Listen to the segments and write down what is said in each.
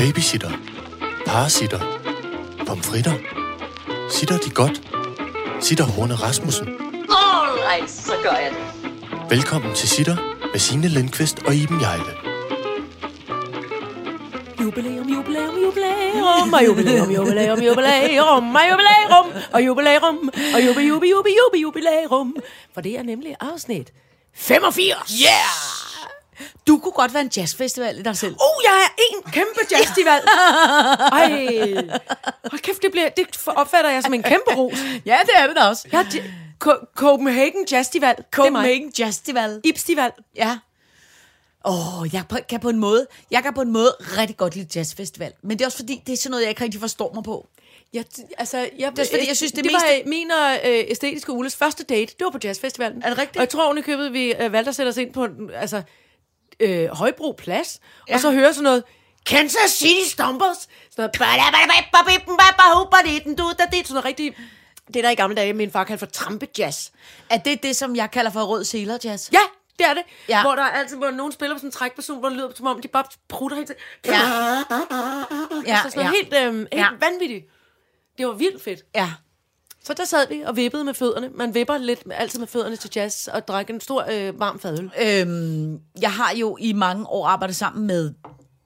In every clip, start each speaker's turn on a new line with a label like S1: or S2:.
S1: Babysitter. Parasitter. Pomfritter. Sitter de godt? Sitter Horne Rasmussen.
S2: Alright, så gør jeg det.
S1: Velkommen til Sitter med Signe Lindqvist og Iben Jejle.
S3: Jubilæum, jubilæum, jubilæum, og jubilæum, jubilæum, jubilæum, og jubilæum, og jubilæum, og jubi, jubi, jubi, jubi, jubilæum. For det er nemlig afsnit 85.
S4: Yeah! Du kunne godt være en jazzfestival i dig selv.
S3: Oh, jeg er en kæmpe jazzfestival. Ej, hold kæft, det, bliver, det opfatter jeg som en kæmpe ros.
S4: Ja, det er det da også.
S3: Jeg ja, Co- Copenhagen Jazzfestival.
S4: Copenhagen Jazzfestival.
S3: Ibstival.
S4: Ja. Åh, oh, jeg kan på en måde, jeg kan på en måde rigtig godt lide jazzfestival. Men det er også fordi, det er sådan noget, jeg ikke rigtig forstår mig på.
S3: Jeg, altså, jeg,
S4: Det er fordi, jeg synes, det
S3: det
S4: meste-
S3: var min og øh, æstetiske Ules første date. Det var på jazzfestivalen.
S4: Er det rigtigt?
S3: Og jeg tror oven i købet, vi øh, valgte at sætte os ind på altså, øh, Højbro Plads, ja. Og så høre sådan noget, Kansas City Stompers. Sådan noget, sådan noget rigtig, det der i gamle dage, min far kaldte for trampejazz.
S4: Er det det, som jeg kalder for rød seler jazz?
S3: Ja, det er det. Ja. Hvor der er altid, hvor nogen spiller på sådan en trækperson, hvor det lyder som om, de bare prutter helt til.
S4: Ja.
S3: Ja, altså sådan ja. helt, øhm, helt
S4: Ja.
S3: vanvittigt. Det var vildt fedt.
S4: Ja.
S3: Så der sad vi og vippede med fødderne. Man vipper lidt altid med fødderne til jazz og drak en stor øh, varm fadøl.
S4: Øhm, jeg har jo i mange år arbejdet sammen med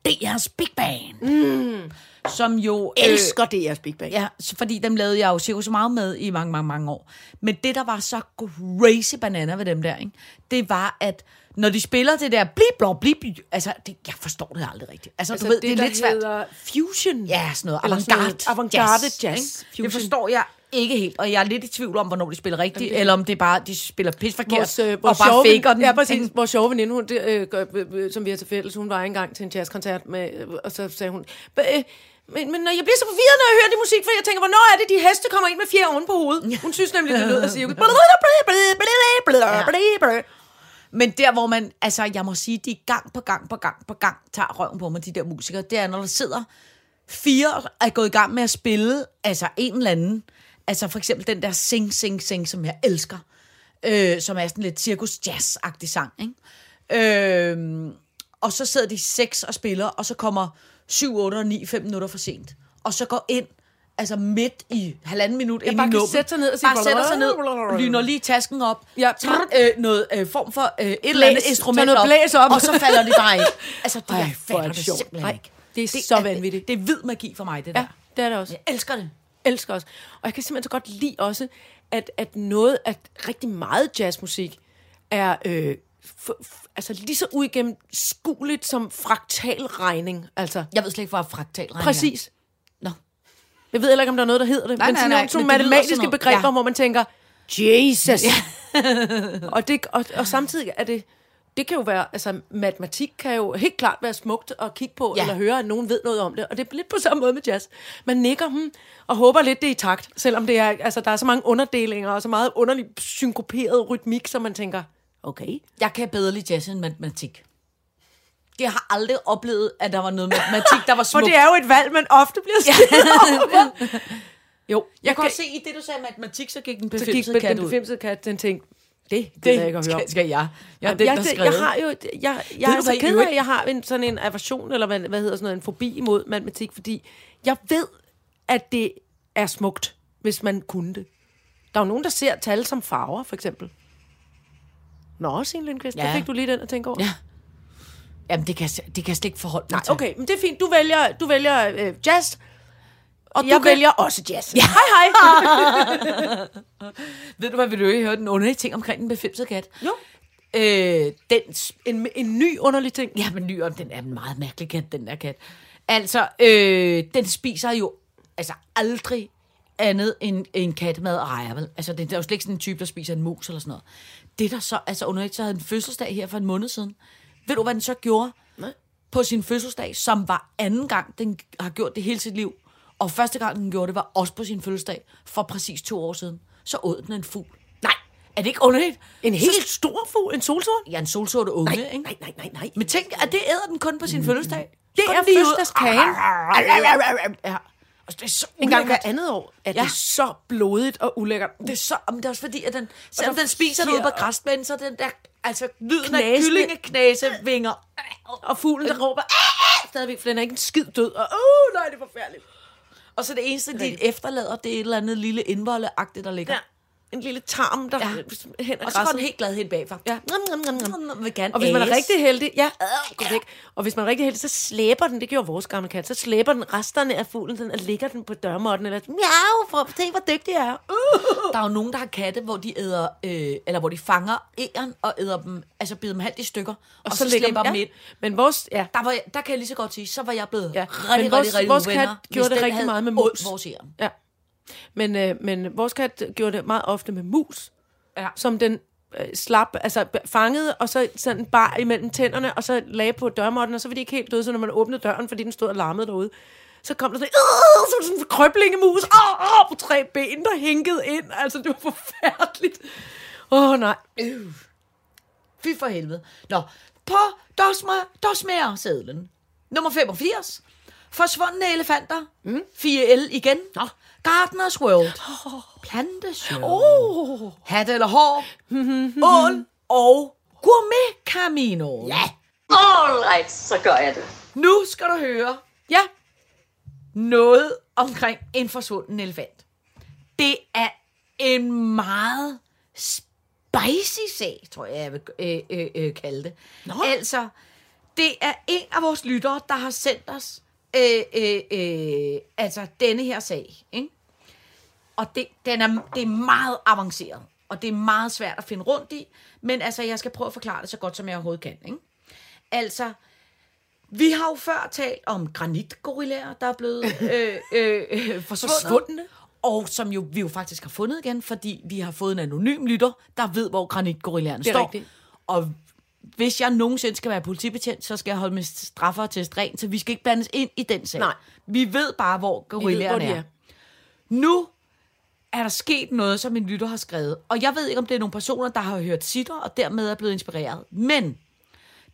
S4: DR's Big Band. Mm. Som jo...
S3: Elsker DR's Big Bang.
S4: Ja, fordi dem lavede jeg jo cirka så meget med i mange, mange, mange år. Men det, der var så crazy banana ved dem der, ikke? det var, at når de spiller det der blip, blop, blip, altså, det, jeg forstår det aldrig rigtigt. Altså, altså du ved, det, det er
S3: der
S4: lidt svært.
S3: hedder fusion.
S4: Ja, sådan noget avantgarde,
S3: avantgarde jazz.
S4: ikke?
S3: Fusion.
S4: Det forstår jeg ikke helt, og jeg er lidt i tvivl om, hvornår de spiller rigtigt, eller om det er bare, de spiller pis forkert,
S3: Vores, øh,
S4: og
S3: vores
S4: bare
S3: sjove,
S4: faker den.
S3: Ja, præcis.
S4: ikke?
S3: Vores sjove veninde, hun, det, øh, øh, øh, som vi har til fælles, hun var engang til en jazzkoncert, med, øh, og så sagde hun, "Hva- øh, men, men når jeg bliver så forvirret, når jeg hører det musik, for jeg tænker, hvornår er det, de heste kommer ind med fire oven på hovedet? Hun synes nemlig, det lyder cirka.
S4: Men der, hvor man, altså jeg må sige, de gang på gang på gang på gang tager røven på mig, de der musikere, det er, når der sidder fire og er gået i gang med at spille, altså en eller anden, altså for eksempel den der Sing Sing Sing, som jeg elsker, øh, som er sådan lidt cirkus jazz-agtig sang, ikke? Øh, og så sidder de seks og spiller, og så kommer 7, 8 og 9, 5 minutter for sent. Og så går ind, altså midt i halvanden minut ind
S3: bare
S4: i
S3: kan
S4: nummer.
S3: sætte sig ned og sige
S4: Bare sætter sig ned, lyner lige tasken op,
S3: Ja.
S4: tager øh, noget øh, form for øh, et eller andet
S3: Blæs.
S4: instrument
S3: noget blæs op.
S4: og så falder de bare ind. Altså, det
S3: Ej,
S4: er
S3: er
S4: fatter
S3: det
S4: det
S3: sjovt.
S4: simpelthen ikke.
S3: det er så vanvittigt.
S4: Det, det er hvid magi for mig, det der.
S3: Ja, det er det også.
S4: Jeg elsker det.
S3: Elsker også. Og jeg kan simpelthen så godt lide også, at, at noget, at rigtig meget jazzmusik er øh, f- f- altså lige så uigennemskueligt som fraktalregning. Altså,
S4: Jeg ved slet ikke, hvor fraktal regner.
S3: præcis.
S4: Nå.
S3: Jeg ved heller ikke, om der er noget, der hedder det.
S4: Nej,
S3: men
S4: nej,
S3: sådan
S4: nej,
S3: nogle sådan matematiske
S4: sådan
S3: begreber,
S4: Ja.
S3: hvor man tænker, Jesus! og, det, og, og samtidig er det, det kan jo være, altså matematik kan jo helt klart være smukt at kigge på, ja. Eller høre, at nogen ved noget om det. Og det er lidt på samme måde med jazz. Man nikker hmm, og håber lidt, det er i takt, selvom det er, altså, der er så mange underdelinger og så meget underligt synkoperet rytmik, så man tænker, okay.
S4: Jeg kan bedre lide jazz end matematik. Jeg har aldrig oplevet, at der var noget matematik, der var
S3: For
S4: smukt.
S3: det er jo et valg, man ofte bliver stillet. Jo,
S4: Jeg kan også se, i det, du sagde matematik, så gik den
S3: så gik
S4: befimsede kat
S3: den
S4: ud.
S3: befimsede kat, den tænkte, det gider jeg ikke at høre om.
S4: skal, skal jeg. Jeg er den,
S3: jeg,
S4: der
S3: det, jeg har jo, jeg, jeg, jeg
S4: du
S3: er så ked af, at jeg har en, sådan en aversion, eller hvad, hvad hedder sådan noget, en fobi imod matematik, fordi jeg ved, at det er smukt, hvis man kunne det. Der er jo nogen, der ser tal som farver, for eksempel. Nå, Signe Lindqvist, ja. der fik du lige den at tænke over.
S4: Ja. Jamen, det kan, det kan jeg slet ikke forholde mig
S3: Nej,
S4: til.
S3: okay, men det er fint. Du vælger, du vælger øh, jazz, og
S4: du
S3: jeg
S4: kan-
S3: vælger også jazz. Ja. Hej, hej.
S4: Ved du, hvad vil du ikke høre den underlige ting omkring den befimsede kat?
S3: Jo.
S4: Øh, den,
S3: En, en ny underlig ting.
S4: ja, men ny, den er en meget mærkelig kat, den der kat. Altså, øh, den spiser jo altså aldrig andet end en kattemad og vel? Altså, det er jo slet ikke sådan en type, der spiser en mus eller sådan noget. Det der så, altså underligt, så havde en fødselsdag her for en måned siden. Ved du, hvad den så gjorde?
S3: Nej.
S4: På sin fødselsdag, som var anden gang, den har gjort det hele sit liv. Og første gang, den gjorde det, var også på sin fødselsdag, for præcis to år siden. Så åd den en fugl. Nej, er det ikke underligt?
S3: En helt stor fugl, en solsort?
S4: Ja, en solsorte unge,
S3: Nej,
S4: ikke?
S3: nej, nej, nej, nej.
S4: Men tænk, at det æder den kun på sin fødselsdag.
S3: Det
S4: Kun
S3: er fødselsdagskagen.
S4: Ja. Altså, det er så
S3: En gang hver andet år er
S4: Ja.
S3: det så blodigt og ulækkert.
S4: Det er så, men det er også fordi, at den, selvom den spiser ude på græsplænen, så den der, altså lyden af kyllingeknæsevinger,
S3: Og fuglen, der råber, stadigvæk, for den er ikke en skid død. Og åh, nej, det er forfærdeligt.
S4: Og så det eneste, de efterlader, det er et eller andet lille indvoldeagtigt, der ligger.
S3: Ja. En lille tarm, der
S4: Ja.
S3: ja. hen
S4: Og så går den helt glad helt bagfra.
S3: Ja. Nom, nom, nom, nom.
S4: Den vil gerne
S3: Og hvis man er rigtig heldig, ja, gå væk. Og hvis man er rigtig heldig, så slæber den, det gjorde vores gamle kat, så slæber den resterne af fuglen, sådan, og ligger den på dørmåtten, eller miau, for se, hvor dygtig jeg er. Uh.
S4: Der er jo nogen, der har katte, hvor de æder, øh, eller hvor de fanger æren og æder dem, altså bider dem halvt i stykker, og, og så, så
S3: den-
S4: dem
S3: ja.
S4: ind.
S3: Men vores, ja,
S4: Der, var, der kan jeg lige så godt sige, så var jeg blevet
S3: Ja.
S4: ja.
S3: Men
S4: rigtig,
S3: vores-
S4: rigtig, rigtig
S3: vores
S4: uvenner,
S3: kat gjorde det
S4: den
S3: rigtig meget med mus.
S4: vores æren.
S3: ja. Men, øh, men vores kat gjorde det meget ofte med mus,
S4: Ja.
S3: som den øh, slap, altså fangede, og så sådan bar imellem tænderne, og så lagde på dørmåtten, og så var de ikke helt døde, så når man åbnede døren, fordi den stod og larmede derude, så kom der sådan, øh, så sådan en krøblingemus, åh, åh, på tre ben, der hænkede ind, altså det var forfærdeligt. Åh, oh, nej.
S4: Fy for helvede. Nå, på dosmer, dosmer-sædlen. Nummer 85. Forsvundne elefanter. Mm. 4L igen. Nå. Gardeners World. Planteshow.
S3: Oh.
S4: Hat eller hår. Ål og Gourmet Camino. Ja.
S2: All right, så gør jeg det.
S4: Nu skal du høre
S3: Ja,
S4: noget omkring en forsvunden elefant. Det er en meget spicy sag, tror jeg, jeg vil øh, øh, øh, kalde det. Nå. Altså, det er en af vores lyttere, der har sendt os øh, øh, øh, altså denne her sag. Ikke? Og det, den er, det er meget avanceret, og det er meget svært at finde rundt i, men altså, jeg skal prøve at forklare det så godt, som jeg overhovedet kan. Ikke? Altså, vi har jo før talt om granitgorillaer, der er blevet øh, øh, øh, forsvundet.
S3: Forsvundne.
S4: Og som jo, vi jo faktisk har fundet igen, fordi vi har fået en anonym lytter, der ved, hvor granitgorillaerne
S3: er
S4: står.
S3: rigtigt.
S4: Og hvis jeg nogensinde skal være politibetjent, så skal jeg holde med straffer rent, så vi skal ikke blandes ind i den sag.
S3: Nej.
S4: Vi ved bare, hvor gorillaerne er.
S3: er.
S4: Nu er der sket noget, som en lytter har skrevet. Og jeg ved ikke, om det er nogle personer, der har hørt sitter, og dermed er blevet inspireret. Men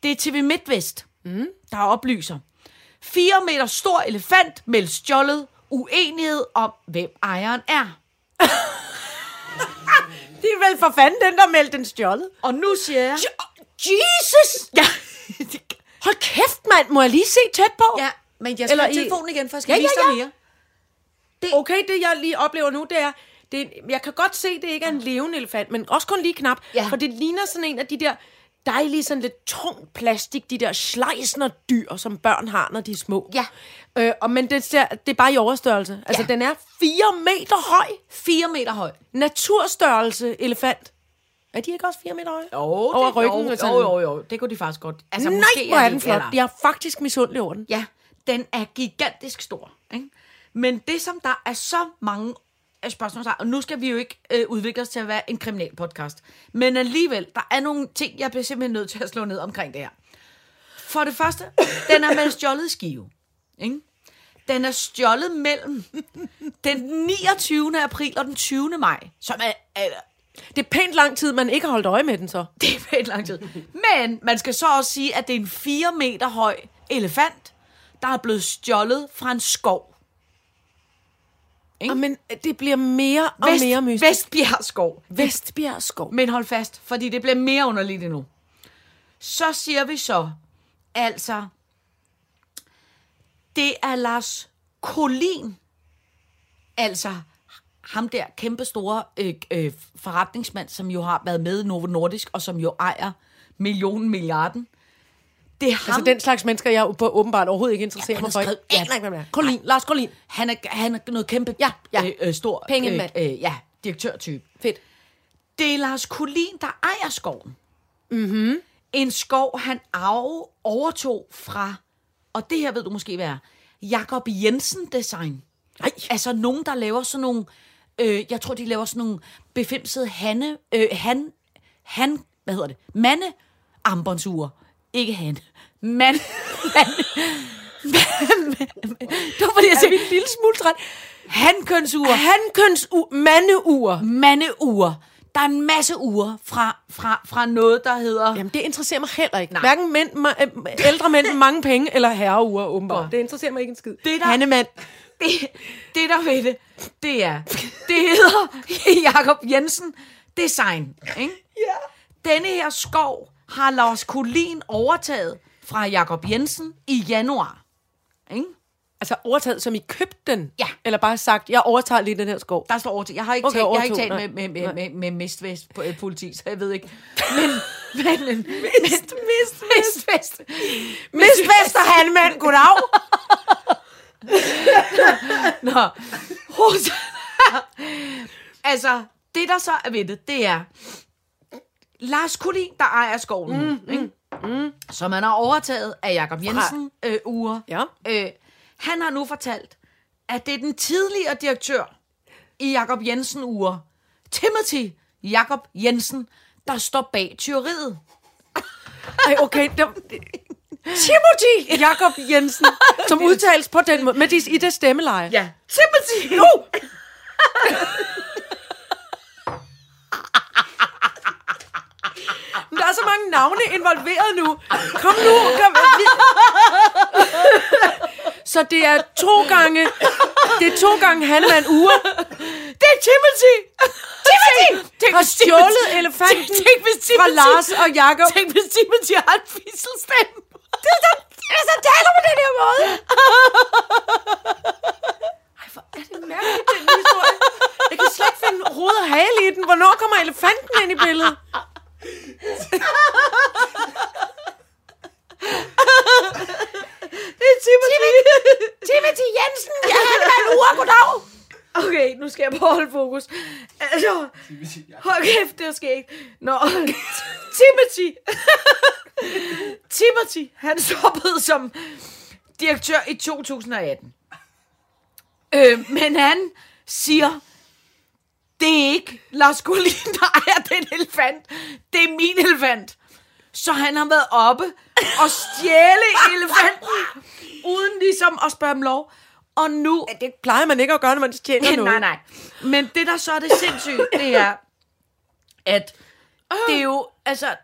S4: det er TV MidtVest, mm. der oplyser. 4 meter stor elefant meldt stjålet. Uenighed om, hvem ejeren er.
S3: det er vel for fanden den, der meldte den stjålet.
S4: Og nu siger jeg...
S3: Jesus!
S4: Ja,
S3: Hold kæft, mand. Må jeg lige se tæt på?
S4: ja men jeg skal
S3: Eller
S4: have telefonen igen, for jeg skal
S3: Ja,
S4: ja,
S3: ja,
S4: vise dig
S3: ja.
S4: mere.
S3: Okay, det jeg lige oplever nu, det er, det er, jeg kan godt se, det ikke er en levende elefant, men også kun lige knap,
S4: Ja.
S3: for det ligner sådan en af de der dejlige, sådan lidt tung plastik, de der slejsner dyr, som børn har, når de er små.
S4: Ja.
S3: Øh, og, men det, ser, det er bare i overstørrelse. Altså,
S4: Ja.
S3: den er 4 meter høj.
S4: 4 meter høj.
S3: Naturstørrelse elefant. Er de ikke også 4 meter høje?
S4: Jo,
S3: Over
S4: det,
S3: ryggen
S4: jo,
S3: og sådan.
S4: jo, jo, jo, det kunne de faktisk godt. Altså,
S3: Nej,
S4: måske
S3: hvor er
S4: de-
S3: den flot.
S4: eller-
S3: Jeg er faktisk misundelig over den.
S4: Ja, den er gigantisk stor. Ikke? Men det, som der er så mange af spørgsmål, og nu skal vi jo ikke øh, udvikle os til at være en kriminalpodcast, men alligevel, der er nogle ting, jeg bliver simpelthen nødt til at slå ned omkring det her. For det første, den er med stjålet skive. Ikke? Den er stjålet mellem den 29. april og den 20. maj, som er, er
S3: Det er pænt lang tid, man ikke har holdt øje med den så.
S4: det er pænt lang tid. Men man skal så også sige, at det er en 4 meter høj elefant, der er blevet stjålet fra en skov.
S3: Og men det bliver mere og
S4: Vest,
S3: mere mystisk.
S4: Vestbjerg skov.
S3: Vestbjerg skov.
S4: Men hold fast, fordi det bliver mere underligt endnu. Så siger vi så, altså, det er Lars Kolin, altså ham der kæmpe store øh, øh, forretningsmand, som jo har været med i Novo Nordisk, og som jo ejer millionen milliarden. Det er ham,
S3: Altså den slags mennesker, jeg på åbenbart overhovedet ikke interesserer mig for.
S4: skrevet-
S3: Jeg
S4: ja.
S3: aner ikke, hvem det er. Kolin, Lars Kolin.
S4: han, er, han er noget kæmpe
S3: Ja, ja.
S4: Øh, øh, stor
S3: Pengemand.
S4: Øh, øh, ja, direktørtype.
S3: Fedt.
S4: Det er Lars Kolin, der ejer skoven. Mm-hmm. En skov, han arve overtog fra, og det her ved du måske hvad er, Jakob Jensen Design.
S3: Nej.
S4: Altså nogen, der laver sådan nogle, øh, jeg tror, de laver sådan nogle befimsede hanne, øh, han, han, hvad hedder det, mande armbåndsure. Ikke han. Man, man, det var fordi, jeg sagde,
S3: en lille smule træt?
S4: hankønsure.
S3: Hankøns mandeur.
S4: Mandeure. Der er en masse uger fra, fra, fra noget, der hedder...
S3: Jamen, det interesserer mig heller ikke.
S4: Nej.
S3: Hverken mænd, ma- øh, ældre mænd med mange penge, eller herreuger, åbenbart. Det interesserer mig ikke en skid.
S4: Det der-
S3: Hannemand.
S4: det, det der ved det, det er, det hedder Jakob Jensen Design. Ikke? Ja. Denne her skov har Lars Kolin overtaget fra Jakob Jensen i januar. Ikke?
S3: Altså overtaget, som I købte den?
S4: Ja.
S3: Eller bare sagt, jeg overtager lige den her skov?
S4: Der står overtaget. Jeg har ikke
S3: Okay,
S4: talt, jeg har ikke talt
S3: nej.
S4: med, med, med, med, med Mistvest på- øh, politi, så jeg ved ikke. Men, men, men
S3: Mist, mist,
S4: Mistvest.
S3: Miss Vesterhandmand, goddag!
S4: Nå. Altså, det der så er ved det, det er Lars Kulin, der ejer skoven, mm, ikke? Mm. Som han har overtaget af Jakob Jensen øh, uger.
S3: Ja.
S4: Øh, han har nu fortalt, at det er den tidligere direktør i Jakob Jensen uger, Timothy Jakob Jensen, der står bag tyveriet.
S3: Ej, okay. Det, Timothy Jakob Jensen, som udtales på den måde, med det, i det stemmeleje.
S4: Ja, Timothy!
S3: Nu! Der er så mange navne involveret nu. Kom nu, kom. Så det er to gange, det er to gange han med en uge,
S4: Det er Timothy! Timothy! Tænk,
S3: har stjålet elefanten
S4: Tænk, hvis
S3: fra
S4: Timothy-
S3: Lars og Jakob.
S4: Tænk, hvis Timothy har en fisselstemme.
S3: Det er så, det er så taler på den her måde. Ej, hvor er det mærkeligt, den historie. Jeg kan slet ikke finde hoved og hale i den. Hvornår kommer elefanten ind i billedet?
S4: Det er Timothy. Timothy Jensen. Jeg har en uge. Goddag. Okay, nu skal jeg prøve at holde fokus. Altså, hold kæft, det sker ikke. Nå, Timothy. Timothy, han stoppede som direktør i 2018. Øh, men han siger, det er ikke Lars Gullin, der ejer den elefant. Det er min elefant. Så han har været oppe og stjæle elefanten, uden ligesom at spørge om lov. Og nu...
S3: Det plejer man ikke at gøre, når man tjener noget.
S4: nej, nej. Men det, der så er det sindssygt, det er, at det er jo, altså,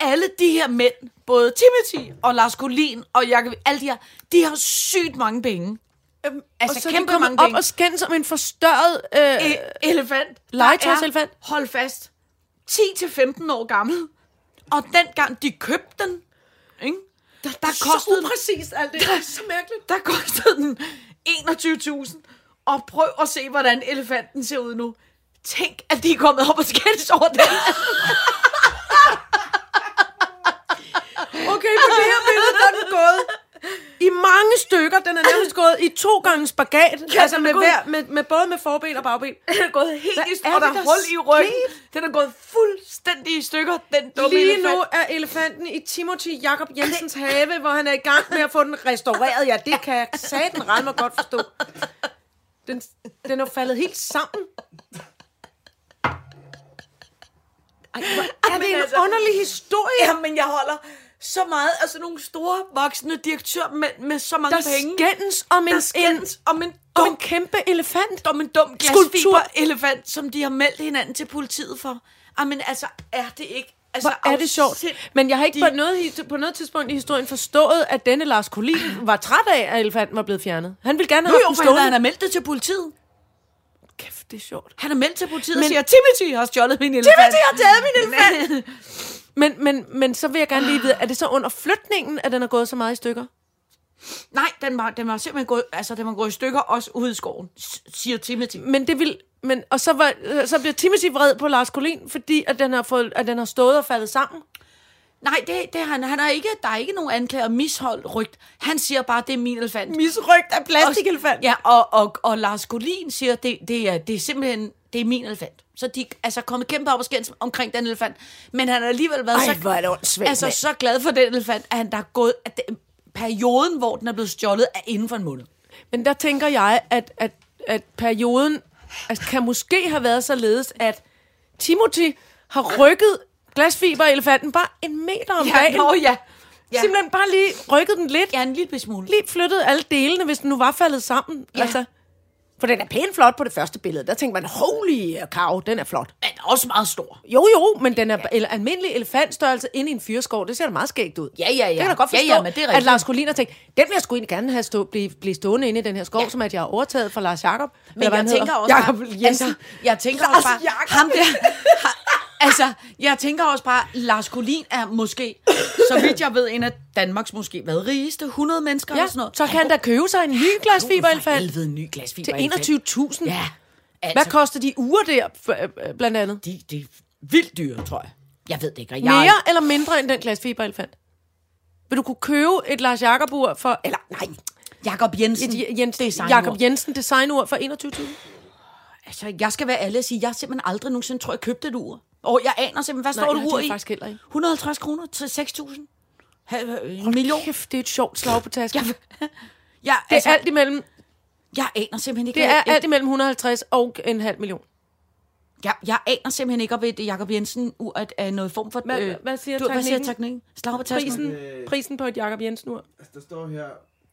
S4: alle de her mænd, både Timothy og Lars Collin og Jacob, alle de her, de har sygt mange penge.
S3: Øhm,
S4: Altså,
S3: og så
S4: kæmpe
S3: de
S4: mange
S3: op og skændes om en forstørret... Øh,
S4: E- elefant. der
S3: Legetøjselefant?
S4: Hold fast. 10-15 år gammel. Og dengang de købte den, ikke? Der, der kostede den,
S3: upræcist alt det. Det er så mærkeligt.
S4: der kostede den 21.000. Og prøv at se, hvordan elefanten ser ud nu. Tænk, at de er kommet op og skændes over den.
S3: Okay, på det her billede, der er den gået i mange stykker. Den er nærmest gået i to gange spagat.
S4: Ja,
S3: altså med,
S4: er gået-
S3: hver, med, med både med forben og bagben.
S4: Den er gået helt
S3: Hvad
S4: i
S3: er
S4: stykker, og der er hul i ryggen. Den er gået fuldstændig i stykker, den dumme
S3: Lige
S4: elefant.
S3: nu er elefanten i Timothy Jakob Jensens have, hvor han er i gang med at få den restaureret. Ja, det kan jeg satan rette mig godt forstå. Den, den er faldet helt sammen. Ej, hvor er det en
S4: altså-
S3: underlig historie?
S4: Ja, men jeg holder så meget, altså nogle store voksne direktørmænd med så mange
S3: Der
S4: penge.
S3: skændes om en,
S4: der skændes om en
S3: om
S4: dum,
S3: en kæmpe elefant.
S4: om en dum glasfiber-elefant, som de har meldt hinanden til politiet for. Jamen altså, er det ikke... Altså,
S3: Hvor er det sjovt. Men jeg har ikke
S4: De-
S3: på noget, på noget tidspunkt i historien forstået, at denne Lars Collin var træt af, at elefanten var blevet fjernet. Han ville gerne have
S4: jo,
S3: den stående.
S4: han har meldt det til politiet.
S3: Kæft, det er sjovt.
S4: Han har meldt til politiet
S3: Men-
S4: og siger, Timothy har stjålet min elefant.
S3: Timothy har taget min elefant! Men, men, men så vil jeg gerne lige vide, er det så under flytningen, at den er gået så meget i stykker?
S4: Nej, den var, den var simpelthen gået, altså, den var gået i stykker også ude i skoven, siger Timothy.
S3: Men det vil... Men, og så, var, øh, så bliver Timothy vred på Lars Collin, fordi at den, har fået, at den har stået og faldet sammen.
S4: Nej, det, det han, han er ikke, der er ikke nogen anklager om misholdt rygt. Han siger bare, det er min elefant.
S3: Misrygt af
S4: Og- Ja, og, og, og Lars Collin siger, det, det, er, det er simpelthen, det er min elefant. Så de altså kommet kæmpe op og skændes omkring den elefant. Men han har alligevel været
S3: Ej,
S4: så,
S3: hvor er det
S4: altså, så glad for den elefant, at han der er gået, at det, perioden, hvor den er blevet stjålet, er inden for en måned.
S3: Men der tænker jeg, at, at, at perioden altså, kan måske have været således, at Timothy har rykket glasfiberelefanten bare en meter om dagen.
S4: nå, ja. ja.
S3: Simpelthen bare lige rykket den lidt.
S4: Ja, en lille smule.
S3: Lige flyttet alle delene, hvis den nu var faldet sammen.
S4: Ja.
S3: Altså, for den er pænt flot på det første billede. Der tænker man, holy cow, den er flot.
S4: Men også meget stor.
S3: Jo, jo, men den er ja. almindelig elefantstørrelse inde i en fyreskov. Det ser da meget skægt ud.
S4: Ja, ja, ja.
S3: Det kan da godt
S4: Ja,
S3: forstå,
S4: ja, men det er
S3: at. Lars Collin har tænkt, den vil jeg sgu egentlig gerne have stå, blive, blive stående inde i den her skov, ja. som at jeg har overtaget fra Lars Jakob.
S4: Men jeg tænker også bare,
S3: Jensen.
S4: altså, jeg tænker
S3: Lars
S4: også bare,
S3: Jacob.
S4: ham der, Altså, jeg tænker også bare, Lars Kolin er måske, så vidt jeg ved, en af Danmarks måske hvad, rigeste 100 mennesker
S3: Ja,
S4: eller sådan noget.
S3: så kan han da købe sig en ny glas fiberelefant
S4: helvede, en ny
S3: til
S4: glasfiberelefant.
S3: 21.000.
S4: Ja,
S3: Hvad
S4: altså,
S3: koster de uger der, øh, blandt andet?
S4: de, de er vildt dyre, tror jeg. Jeg ved det ikke. Jeg er
S3: Mere
S4: ikke-
S3: eller mindre end den glas fiberelefant? Vil du kunne købe et Lars Jakob-ur for... Eller nej,
S4: Jakob Jensen.
S3: et Jens. Jakob Jensen designur for 21.000?
S4: Altså, jeg skal være ærlig og sige, jeg har simpelthen aldrig nogensinde, tror jeg, købte et ur. Og jeg aner simpelthen, hvad står
S3: Nej,
S4: det ur
S3: det er
S4: i?
S3: faktisk heller ikke.
S4: 150 kroner til 6.000? Ha- øh, En million?
S3: Kæft, det er et sjovt slag på tasken.
S4: Jeg, jeg,
S3: det er
S4: altså,
S3: alt imellem,
S4: jeg aner simpelthen ikke,
S3: det er alt imellem 150 og en halv million.
S4: Jeg, jeg aner simpelthen ikke, om et Jacob Jensen ur er, noget form for...
S3: Hvad- hvad siger
S4: du, hvad siger
S3: teknikken?
S4: teknikken? Slag på tasken?
S3: Prisen,
S5: Øh.
S3: prisen på et Jakob Jensen ur.
S5: Altså, der står her...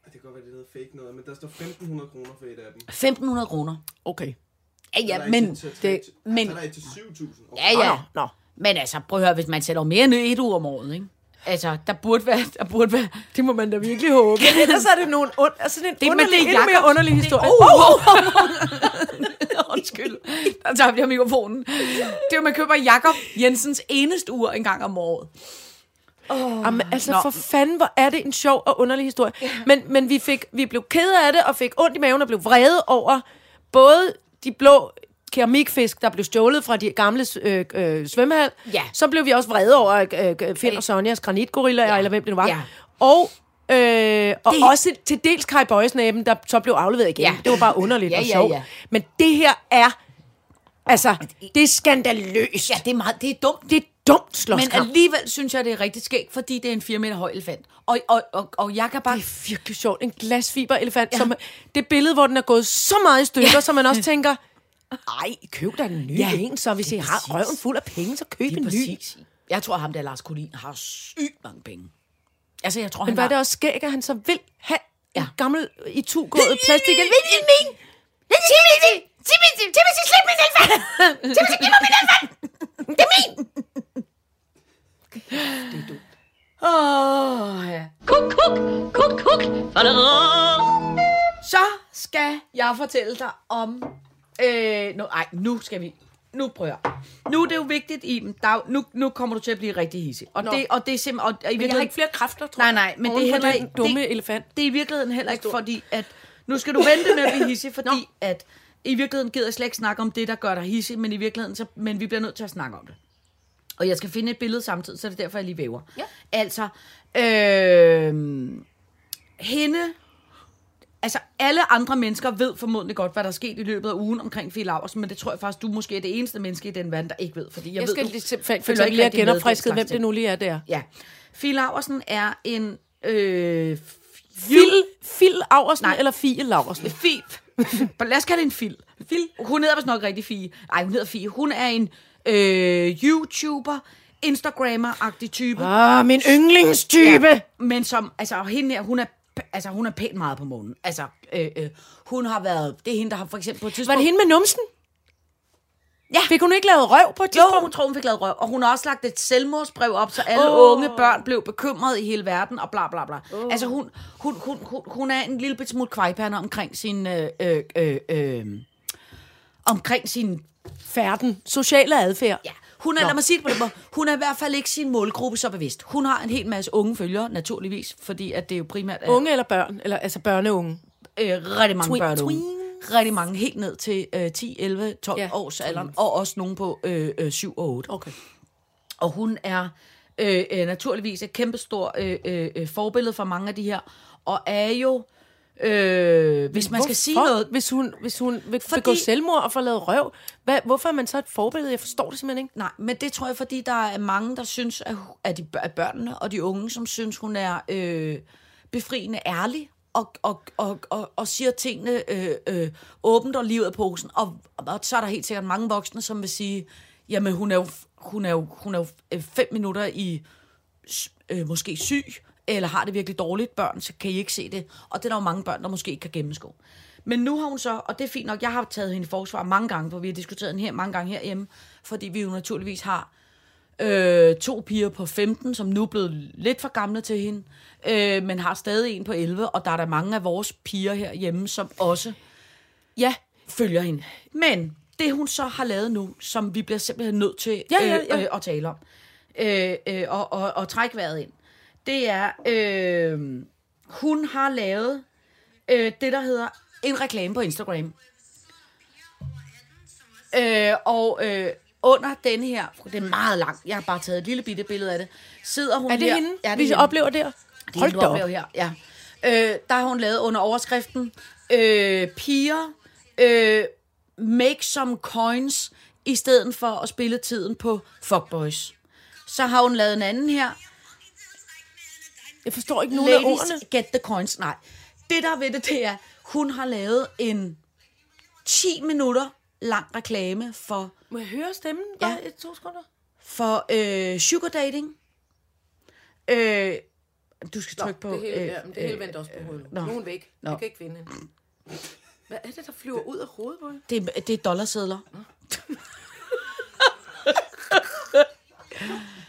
S5: Det kan godt være, det hedder fake noget, men der står 1.500 kroner for et af dem.
S4: 1500 kroner.
S3: Okay.
S4: Ja, ja, men...
S5: til-
S4: Det,
S5: til-
S4: men
S5: Så er der til 7.000. Okay.
S4: ja, ja.
S3: Nå, nå.
S4: Men altså, prøv at høre, hvis man sætter mere end et ur om året, ikke? Altså, der burde være... Der burde være
S3: Det må man da virkelig håbe. Men ellers er det nogle und, altså det er en
S4: men
S3: underlig,
S4: det er
S3: endnu mere underlig
S4: det-
S3: historie.
S4: Oh, Undskyld. Der tabte jeg mikrofonen. Det er jo, man køber Jakob Jensens eneste ur en gang om året.
S3: Jamen, altså
S4: Nå.
S3: for fanden, hvor er det en sjov og underlig historie. Men, men vi, fik, vi blev kede af det, og fik ondt i maven og blev vrede over både de blå keramikfisk, der blev stjålet fra de gamle øh, øh, svømmehal.
S4: Ja.
S3: Så blev vi også vrede over øh, øh, Finn og Sonjas granitgorillaer, ja. eller hvem det nu var.
S4: Ja.
S3: Og, øh, og
S4: Det-
S3: også til dels Kai Bøjesnæben, der så blev afleveret igen.
S4: Ja.
S3: Det var bare underligt
S4: Ja,
S3: og
S4: ja,
S3: sjovt.
S4: ja.
S3: Men det her er, altså, det er skandaløst.
S4: Ja, det er meget... Det er dumt.
S3: Det er dumt
S4: Men
S3: slåskamp.
S4: alligevel synes jeg, det er rigtig skægt, fordi det er en 4 meter høj elefant. Og, og, og, og jeg kan bare...
S3: Det er virkelig sjovt. En glasfiberelefant. Ja. Som, det billede, hvor den er gået så meget i stykker, ja. så man også tænker, ej, køb da en ny
S4: Ja,
S3: en, så hvis I
S4: er
S3: har
S4: præcis.
S3: røven fuld af penge, så køb en ny.
S4: præcis. Jeg tror, ham der Lars Kolin har sygt mange penge. Altså, jeg tror,
S3: Men
S4: han
S3: hvad er
S4: har...
S3: det også skæg, at han så vil have ja. En gammel i to gået plastik? Vil I min?
S4: Timothy! Timothy! Timothy, slip min elefant! Timothy, giv mig min elefant! Det er min! Åh, oh, ja.
S2: Kuk, kuk, kuk, kuk.
S4: Så skal jeg fortælle dig om... Øh, nu, ej, nu skal vi... Nu prøver jeg. Nu er det jo vigtigt, Iben. Der, er jo- nu, nu kommer du til at blive rigtig hissig. Og
S3: Nå.
S4: det, og det er simpelthen... Og, og i
S3: Men jeg har ikke flere kræfter, tror
S4: Nej,
S3: jeg.
S4: nej, men det er heller
S3: den
S4: ikke...
S3: dumme
S4: det,
S3: elefant.
S4: Det er i virkeligheden heller ikke, fordi at... Nu skal du vente med at blive hissig, fordi at... I virkeligheden gider jeg slet ikke snakke om det, der gør dig hissig, men i virkeligheden, så, men vi bliver nødt til at snakke om det. Og jeg skal finde et billede samtidig, så det er derfor, jeg lige væver.
S3: Ja.
S4: Altså, øh, hende Altså, alle andre mennesker ved formodentlig godt, hvad der er sket i løbet af ugen omkring Fie Laursen, men det tror jeg faktisk, du måske er det eneste menneske i den verden, der ikke ved. Fordi jeg,
S3: Jeg
S4: ved,
S3: skal
S4: du
S3: lige, for, for
S4: ikke
S3: lige have genopfrisket, hvem det nu lige er der.
S4: Ja. Fie Laursen er en... Øh,
S3: Fil, Fil Aversen
S4: Nej.
S3: eller Fie Laversen?
S4: Fie. Lad os kalde det en Fil. Fil. Hun hedder vist nok rigtig Fie. Nej, hun hedder Fie. Hun er en øh, YouTuber, Instagrammer-agtig type.
S3: Ah, min yndlingstype! Ja.
S4: Men som, altså hende her, hun er, altså hun er pænt meget på månen. Altså, øh, øh, hun har været, det er hende, der har for eksempel på et
S3: Var
S4: tidspunkt...
S3: det hende med numsen?
S4: Ja.
S3: Fik hun ikke lavet røv på et
S4: Jo,
S3: tidspunkt?
S4: hun tror, hun fik lavet røv. Og hun har også lagt et selvmordsbrev op, så alle oh. unge børn blev bekymrede i hele verden, og bla bla bla. Oh. Altså, hun, hun, hun, hun, hun er en lille bit smule kvejpander omkring sin... Øh, øh, øh, øh, omkring sin...
S3: Færden. Sociale adfærd.
S4: Ja, hun er, lad mig sige det på den måde, hun er i hvert fald ikke sin målgruppe så bevidst. Hun har en hel masse unge følgere, naturligvis, fordi at det er jo primært... er-
S3: Unge eller børn? Eller altså børneunge?
S4: øh, rigtig mange
S3: Twin-
S4: børn og unge.
S3: tweens.
S4: Rigtig mange, helt ned til øh, 10, 11, 12
S3: Ja,
S4: års alderen, og også nogle på øh, øh, 7 og 8.
S3: Okay.
S4: Og hun er øh, øh, naturligvis et kæmpestor øh, øh, øh, forbillede for mange af de her, og er jo, øh, hvis man skal sige noget,
S3: Hvis hun, hvis hun vil
S4: Fordi-
S3: begå selvmord og få lavet røv, hvad, hvorfor er man så et forbillede? Jeg forstår det simpelthen ikke.
S4: Nej, men det tror jeg, fordi der er mange, der synes, at, at de at børnene og de unge, som synes, hun er øh, befriende ærlig, og, og, og, og, og siger tingene øh, øh, åbent og livet af posen. Og, og så er der helt sikkert mange voksne, som vil sige, jamen hun er jo, hun er jo, hun er jo øh, fem minutter i øh, måske syg, eller har det virkelig dårligt børn, så kan I ikke se det. Og det er der jo mange børn, der måske ikke kan gennemskue. Men nu har hun så, og det er fint nok, jeg har taget hende i forsvar mange gange, for vi har diskuteret hende her mange gange herhjemme, fordi vi jo naturligvis har øh, to piger på 15, som nu er blevet lidt for gamle til hende, øh, men har stadig en på 11, og der er der mange af vores piger herhjemme, som også
S3: Ja,
S4: følger hende. Men det hun så har lavet nu, som vi bliver simpelthen nødt til
S3: Ja, ja, ja.
S4: Øh, øh, at tale om, øh, øh, og, og, og trække vejret ind, det er, øh, hun har lavet øh, det, der hedder en reklame på Instagram. Øh, og øh, under denne her, det er meget langt, jeg har bare taget et lille bitte billede af det, sidder hun
S3: Er det
S4: her,
S3: hende,
S4: ja, det
S3: vi
S4: hende.
S3: oplever der?
S4: Det
S3: Hold
S4: er
S3: da
S4: Hold
S3: op.
S4: her, ja. Øh, der har hun lavet under overskriften, øh, piger, øh, make some coins, i stedet for at spille tiden på fuckboys. Så har hun lavet en anden her,
S3: Jeg forstår ikke nogen af
S4: Ladies
S3: ordene.
S4: get the coins. Nej, det der er ved det, det er, hun har lavet en 10 minutter lang reklame for,
S3: Må jeg høre stemmen?
S4: Ja.
S3: Bare et, to sekunder.
S4: for øh, sugar dating. Øh, du skal trykke på...
S3: det hele,
S4: øh,
S3: ja, det hele vendte også på hovedet.
S4: Nå.
S3: Nogen væk.
S4: Nå.
S3: Jeg kan ikke finde hende. Hvad er det, der flyver ud af hovedet på hende?
S4: Det, det er dollarsedler.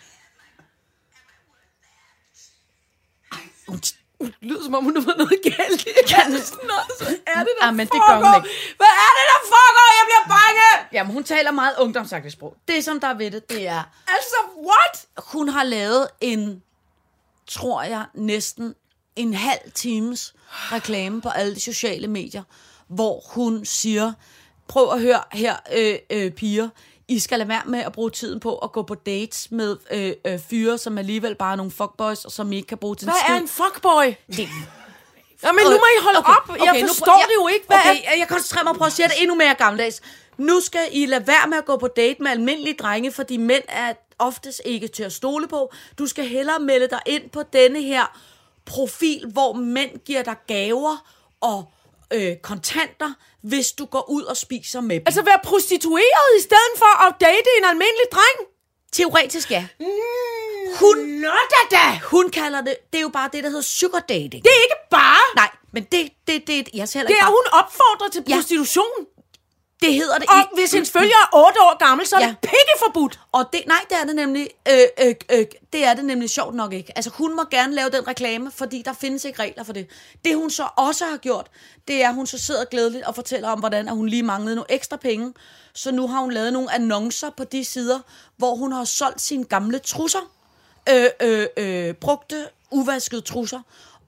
S4: Hun
S3: Det lyder som om, hun har fået noget galt i halsen. Og så er det, der
S4: Ja, men det gør hun ikke.
S3: Hvad er det, der foregår? Jeg bliver bange!
S4: Jamen, hun taler meget ungdomsagtigt sprog. Det, som der er ved det, det er,
S3: Altså, what?
S4: hun har lavet en, tror jeg, næsten en halv times reklame på alle de sociale medier, hvor hun siger, prøv at høre her, øh, øh, piger, I skal lade være med at bruge tiden på at gå på dates med øh, øh, fyre, som alligevel bare er nogle fuckboys, og som I ikke kan bruge til
S3: Hvad er en fuckboy?
S4: Det,
S3: Jamen, nu må I holde
S4: Okay,
S3: op. Jeg
S4: okay, nu
S3: forstår
S4: prøv-
S3: det jo ikke. Hvad
S4: okay,
S3: er...
S4: jeg koncentrerer mig på at sige det endnu mere gammeldags. Nu skal I lade være med at gå på date med almindelige drenge, fordi mænd er oftest ikke til at stole på. Du skal hellere melde dig ind på denne her profil, hvor mænd giver dig gaver og øh, kontanter, hvis du går ud og spiser med dem.
S3: Altså, være prostitueret i stedet for at date en almindelig dreng?
S4: Teoretisk ja.
S3: Mm,
S4: Hun, Nå da da! Hun kalder det, det er jo bare det, der hedder sugar dating.
S3: Det er ikke bare.
S4: Nej, men det, det, det, jeg ser heller
S3: Det
S4: ikke
S3: er,
S4: bare,
S3: hun opfordrer til
S4: Ja.
S3: prostitution.
S4: Det hedder det
S3: Og
S4: i,
S3: hvis hendes følger er 8 år gammel, så er
S4: Ja.
S3: det pikkeforbudt.
S4: Og det, nej, det er det nemlig, øh, øh, øh, det er det nemlig sjovt nok ikke. Altså, hun må gerne lave den reklame, fordi der findes ikke regler for det. Det, hun så også har gjort, det er, at hun så sidder glædeligt og fortæller om, hvordan at hun lige manglede nogle ekstra penge. Så nu har hun lavet nogle annoncer på de sider, hvor hun har solgt sine gamle trusser. Øh, øh, øh, brugte, uvaskede trusser.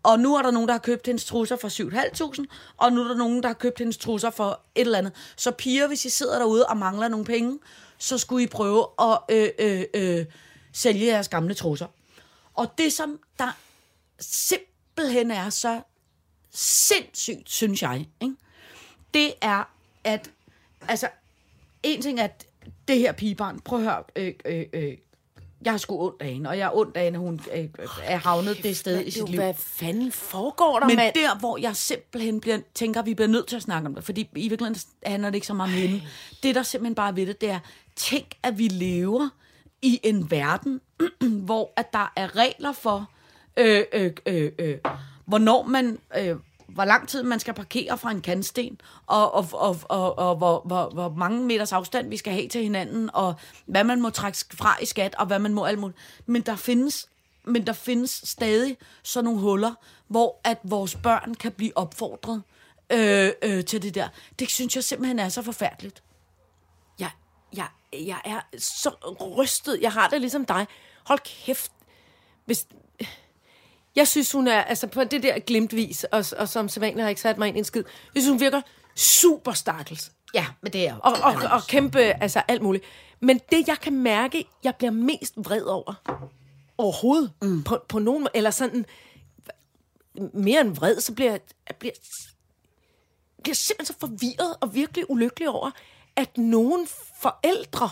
S4: Og nu er der nogen, der har købt hendes trusser for 7.500, og nu er der nogen, der har købt hendes trusser for et eller andet. Så piger, hvis I sidder derude og mangler nogle penge, så skulle I prøve at øh, øh, øh, sælge jeres gamle trusser. Og det, som der simpelthen er så sindssygt, synes jeg, ikke? det er, at altså, en ting er, at det her pigebarn, prøv at høre, øh, øh, øh, jeg har sgu ondt af hende, og jeg har ondt af hende, hun øh, er havnet det sted i sit liv.
S3: Hvad fanden foregår der,
S4: Men
S3: mand?
S4: der, hvor jeg simpelthen bliver, tænker, at vi bliver nødt til at snakke om det, fordi i virkeligheden handler det ikke så meget om hende. Det, der simpelthen bare er ved det, det er, tænk, at vi lever i en verden, hvor at der er regler for, øh, øh, øh, øh, hvornår man... Øh, hvor lang tid man skal parkere fra en kantsten, og, og, og, og, og hvor, hvor, hvor mange meters afstand vi skal have til hinanden, og hvad man må trække fra i skat, og hvad man må alt muligt. Men der findes men der findes stadig sådan nogle huller, hvor at vores børn kan blive opfordret øh, øh, til det der. Det synes jeg simpelthen er så forfærdeligt.
S3: Jeg, jeg, jeg er så rystet. Jeg har det ligesom dig. Hold kæft. Hvis... Jeg synes, hun er altså på det der glimtvis, og, og som sædvanligt har ikke sat mig ind i en skid. Jeg synes, hun virker super stakkels.
S4: Ja, men det er
S3: Og, og, og kæmpe, altså alt muligt. Men det, jeg kan mærke, jeg bliver mest vred over, overhovedet, mm. på, på nogen må- eller sådan, mere end vred, så bliver jeg, jeg bliver, jeg bliver simpelthen så forvirret og virkelig ulykkelig over, at nogen forældre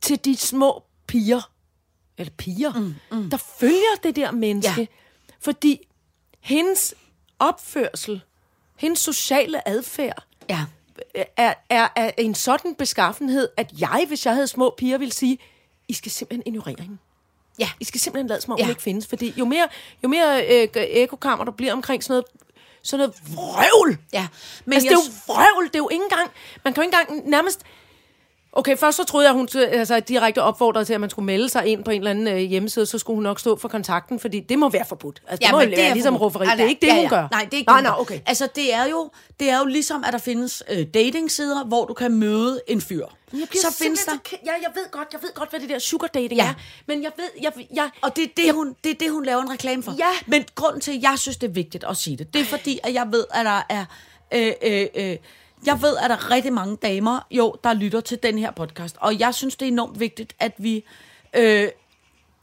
S3: til de små piger, eller piger, mm, mm. der følger det der menneske,
S4: Ja.
S3: fordi hendes opførsel, hendes sociale adfærd,
S4: Ja.
S3: er, er, er en sådan beskaffenhed, at jeg, hvis jeg havde små piger, ville sige, I skal simpelthen ignorere hende.
S4: Ja.
S3: I skal simpelthen lade som om,
S4: Ja.
S3: hun ikke findes. Fordi jo mere, jo mere øh, ekokammer der bliver omkring sådan noget, sådan noget vrøvl.
S4: Ja, men
S3: Men altså,
S4: jeg
S3: det er jo vrøvl. Det er jo ikke engang... Man kan jo ikke engang nærmest... Okay, først så troede jeg, hun altså, direkte opfordrede til, at man skulle melde sig ind på en eller anden øh, hjemmeside, så skulle hun nok stå for kontakten, fordi det må være forbudt. Altså, det må jo være ligesom rufferi.
S4: Nej,
S3: Det er ikke det,
S4: ja,
S3: hun
S4: ja.
S3: gør.
S4: Nej, det er ikke
S3: nej,
S4: det, hun
S3: nej, okay.
S4: Altså, det er jo, det er jo ligesom, at der findes øh, datingsider, hvor du kan møde en fyr.
S3: Jeg
S4: så findes der...
S3: så Ja, jeg ved godt, jeg ved godt, hvad det der sugar dating
S4: Ja.
S3: er. Men jeg ved, jeg, jeg,
S4: Og det er det, hun, det er det, hun laver en reklame for.
S3: Ja.
S4: Men grunden til, at jeg synes, det er vigtigt at sige det, det er fordi, at jeg ved, at der er... Øh, øh, øh, jeg ved, at der er rigtig mange damer, jo, der lytter til den her podcast. Og jeg synes, det er enormt vigtigt, at vi... Øh,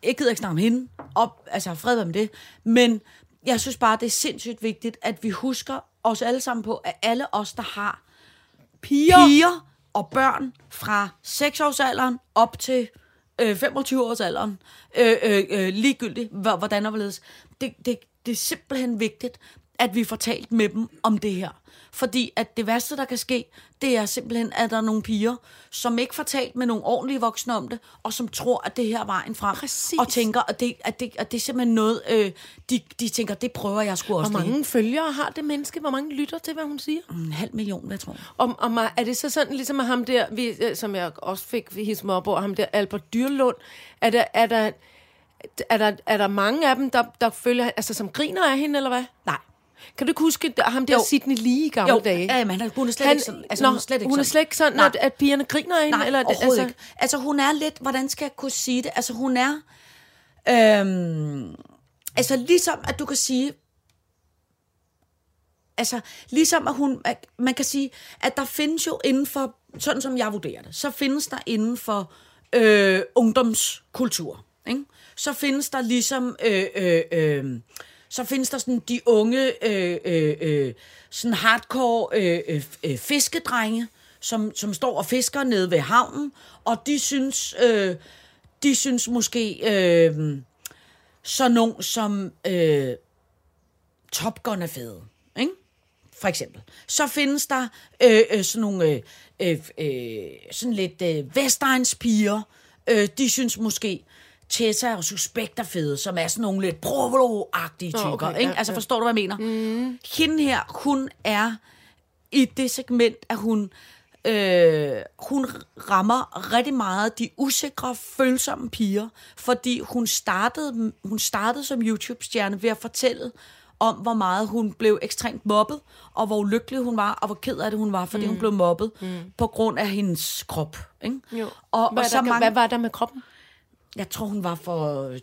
S4: jeg gider ikke snakke om hende, op, altså fred med det, men jeg synes bare, det er sindssygt vigtigt, at vi husker os alle sammen på, at alle os, der har piger, piger og børn fra 6-årsalderen op til øh, 25-årsalderen, øh, øh, øh, ligegyldigt hvor- hvordan og hvorledes, det, det, det er simpelthen vigtigt, at vi får talt med dem om det her. Fordi at det værste, der kan ske, det er simpelthen, at der er nogle piger, som ikke får talt med nogle ordentlige voksne om det, og som tror, at det her er vejen frem.
S3: Præcis.
S4: Og tænker, at det, at det, at det er simpelthen noget, øh, de, de tænker, det prøver jeg sgu også
S3: Hvor
S4: lige.
S3: mange følgere har det menneske? Hvor mange lytter til, hvad hun siger?
S4: En halv million, hvad tror jeg.
S3: Om, om, er det så sådan, ligesom med ham der, vi, øh, som jeg også fik hisse mig op over, ham der Albert Dyrlund, er der, er der, er der, er der mange af dem, der, der følger, altså som griner af hende, eller hvad?
S4: Nej.
S3: Kan du ikke huske ham der
S4: Jo.
S3: Sidney Lee i gamle
S4: Jo,
S3: dage?
S4: ja, men han- hun er slet
S3: Han-
S4: ikke sådan. Altså,
S3: Nå,
S4: hun er slet ikke
S3: hun er slet ikke sådan, at, at pigerne griner hende?
S4: Nej,
S3: eller, altså,
S4: ikke. Altså, hun er lidt, hvordan skal jeg kunne sige det? Altså, hun er, øhm, altså, ligesom at du kan sige, altså, ligesom at hun, at man kan sige, at der findes jo inden for, sådan som jeg vurderer det, så findes der inden for øh, ungdomskultur, ikke? så findes der ligesom, øh, øh, øh, så findes der sådan de unge, øh, øh, øh, sådan hardcore øh, øh, øh, fiskedrenge, som, som står og fisker nede ved havnen, og de synes, øh, de synes måske, øh, så nogen som øh, Top Gun er fede, ikke? For eksempel. Så findes der øh, øh, sådan nogle øh, øh, øh, sådan lidt øh, Vestegns-piger. Øh, de synes måske, Tessa og Suspekt er fede, som er sådan nogle lidt provolo-agtige typer.
S3: Nå, okay,
S4: ikke?
S3: ja,
S4: altså forstår du, hvad jeg mener? Mm. Hende her, hun er i det segment, at hun, øh, hun rammer rigtig meget de usikre, følsomme piger, fordi hun startede, hun startede som YouTube-stjerne ved at fortælle om, hvor meget hun blev ekstremt mobbet, og hvor ulykkelig hun var, og hvor ked af det hun var, fordi mm. hun blev mobbet mm. på grund af hendes krop. Ikke?
S3: Jo.
S4: Og,
S3: hvad,
S4: og så
S3: der,
S4: mange,
S3: hvad var der med kroppen?
S4: Jeg tror, hun var for øh,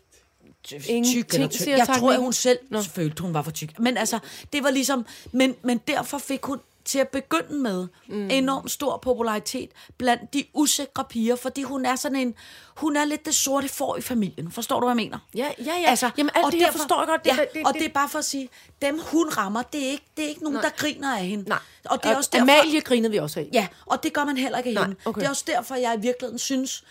S4: tyk eller tyk. Jeg tror, at hun selv
S3: Nå.
S4: følte, hun var for tyk. Men altså, det var ligesom... Men, men derfor fik hun til at begynde med mm. enormt stor popularitet blandt de usikre piger, fordi hun er sådan en... Hun er lidt det sorte får i familien. Forstår du, hvad jeg mener?
S3: Ja, ja, ja. Altså, Jamen, alt
S4: og
S3: det her forstår jeg godt. Det,
S4: ja,
S3: det, det,
S4: og det er bare for at sige, dem hun rammer, det er ikke, det er ikke nogen,
S3: Nej.
S4: der griner af hende.
S3: Nej.
S4: Og det er også derfor,
S3: Amalie grinede vi også af.
S4: Ja, og det gør man heller ikke af
S3: Nej,
S4: hende.
S3: okay.
S4: Det er også derfor, jeg i virkeligheden synes,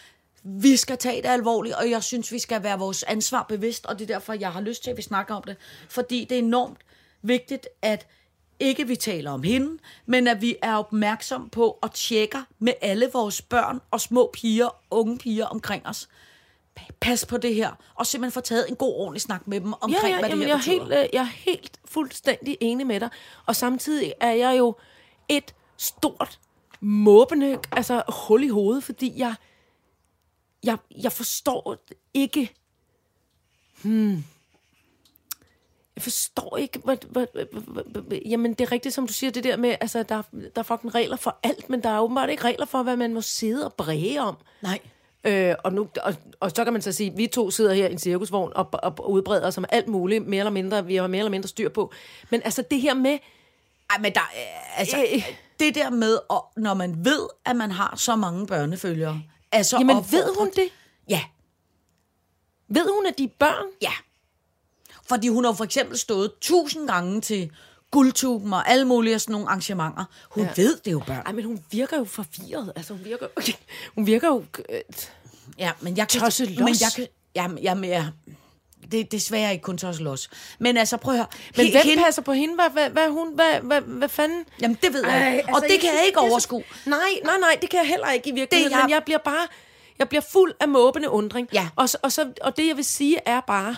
S4: vi skal tage det alvorligt, og jeg synes, vi skal være vores ansvar bevidst, og det er derfor, jeg har lyst til, at vi snakker om det. Fordi det er enormt vigtigt, at ikke vi taler om hende, men at vi er opmærksom på og tjekker med alle vores børn og små piger, unge piger omkring os. Pas på det her, og simpelthen få taget en god ordentlig snak med dem omkring,
S3: ja, ja,
S4: hvad det her
S3: jeg, er helt, øh, jeg er helt fuldstændig enig med dig. Og samtidig er jeg jo et stort måbende altså, hul i hovedet, fordi jeg, jeg, jeg forstår ikke... Hmm. Jeg forstår ikke, hvad, hvad, hvad, hvad, jamen det er rigtigt, som du siger, det der med, altså der, der er fucking regler for alt, men der er åbenbart ikke regler for, hvad man må sidde og bræge om.
S4: Nej.
S3: Øh, og, nu, og, og så kan man så sige, at vi to sidder her i en cirkusvogn og, og udbreder os om alt muligt, mere eller mindre, vi har mere eller mindre styr på. Men altså det her med,
S4: Ej, men der, øh, altså,
S3: Øh.
S4: det der med, og når man ved, at man har så mange børnefølgere, er så
S3: jamen
S4: opfordret-
S3: ved hun det?
S4: Ja,
S3: Ved hun, at de er børn?
S4: ja. Fordi hun har for eksempel stået tusind gange til guldtuben og alle mulige sådan nogle arrangementer. Hun
S3: Ja.
S4: ved, det jo børn.
S3: Ej, men hun virker jo forvirret. Altså hun virker, okay. hun virker jo... Øh,
S4: Ja, men jeg kan...
S3: Los.
S4: Men jeg kan... Jamen, jamen, ja, det desværre ikke kun tosset los. Men altså, prøv at høre.
S3: men hvem
S4: hende-
S3: passer på hende? Hvad, hvad, hvad, hun, hvad, hvad, hvad fanden?
S4: Jamen, det ved jeg
S3: Ej,
S4: ikke. Og
S3: altså,
S4: det kan jeg ikke
S3: er
S4: overskue.
S3: Nej, nej, nej, det kan jeg heller ikke i virkeligheden.
S4: Det jeg-
S3: Men jeg bliver bare... Jeg bliver fuld af måbende undring.
S4: Ja.
S3: Og, og, så, og det, jeg vil sige, er bare...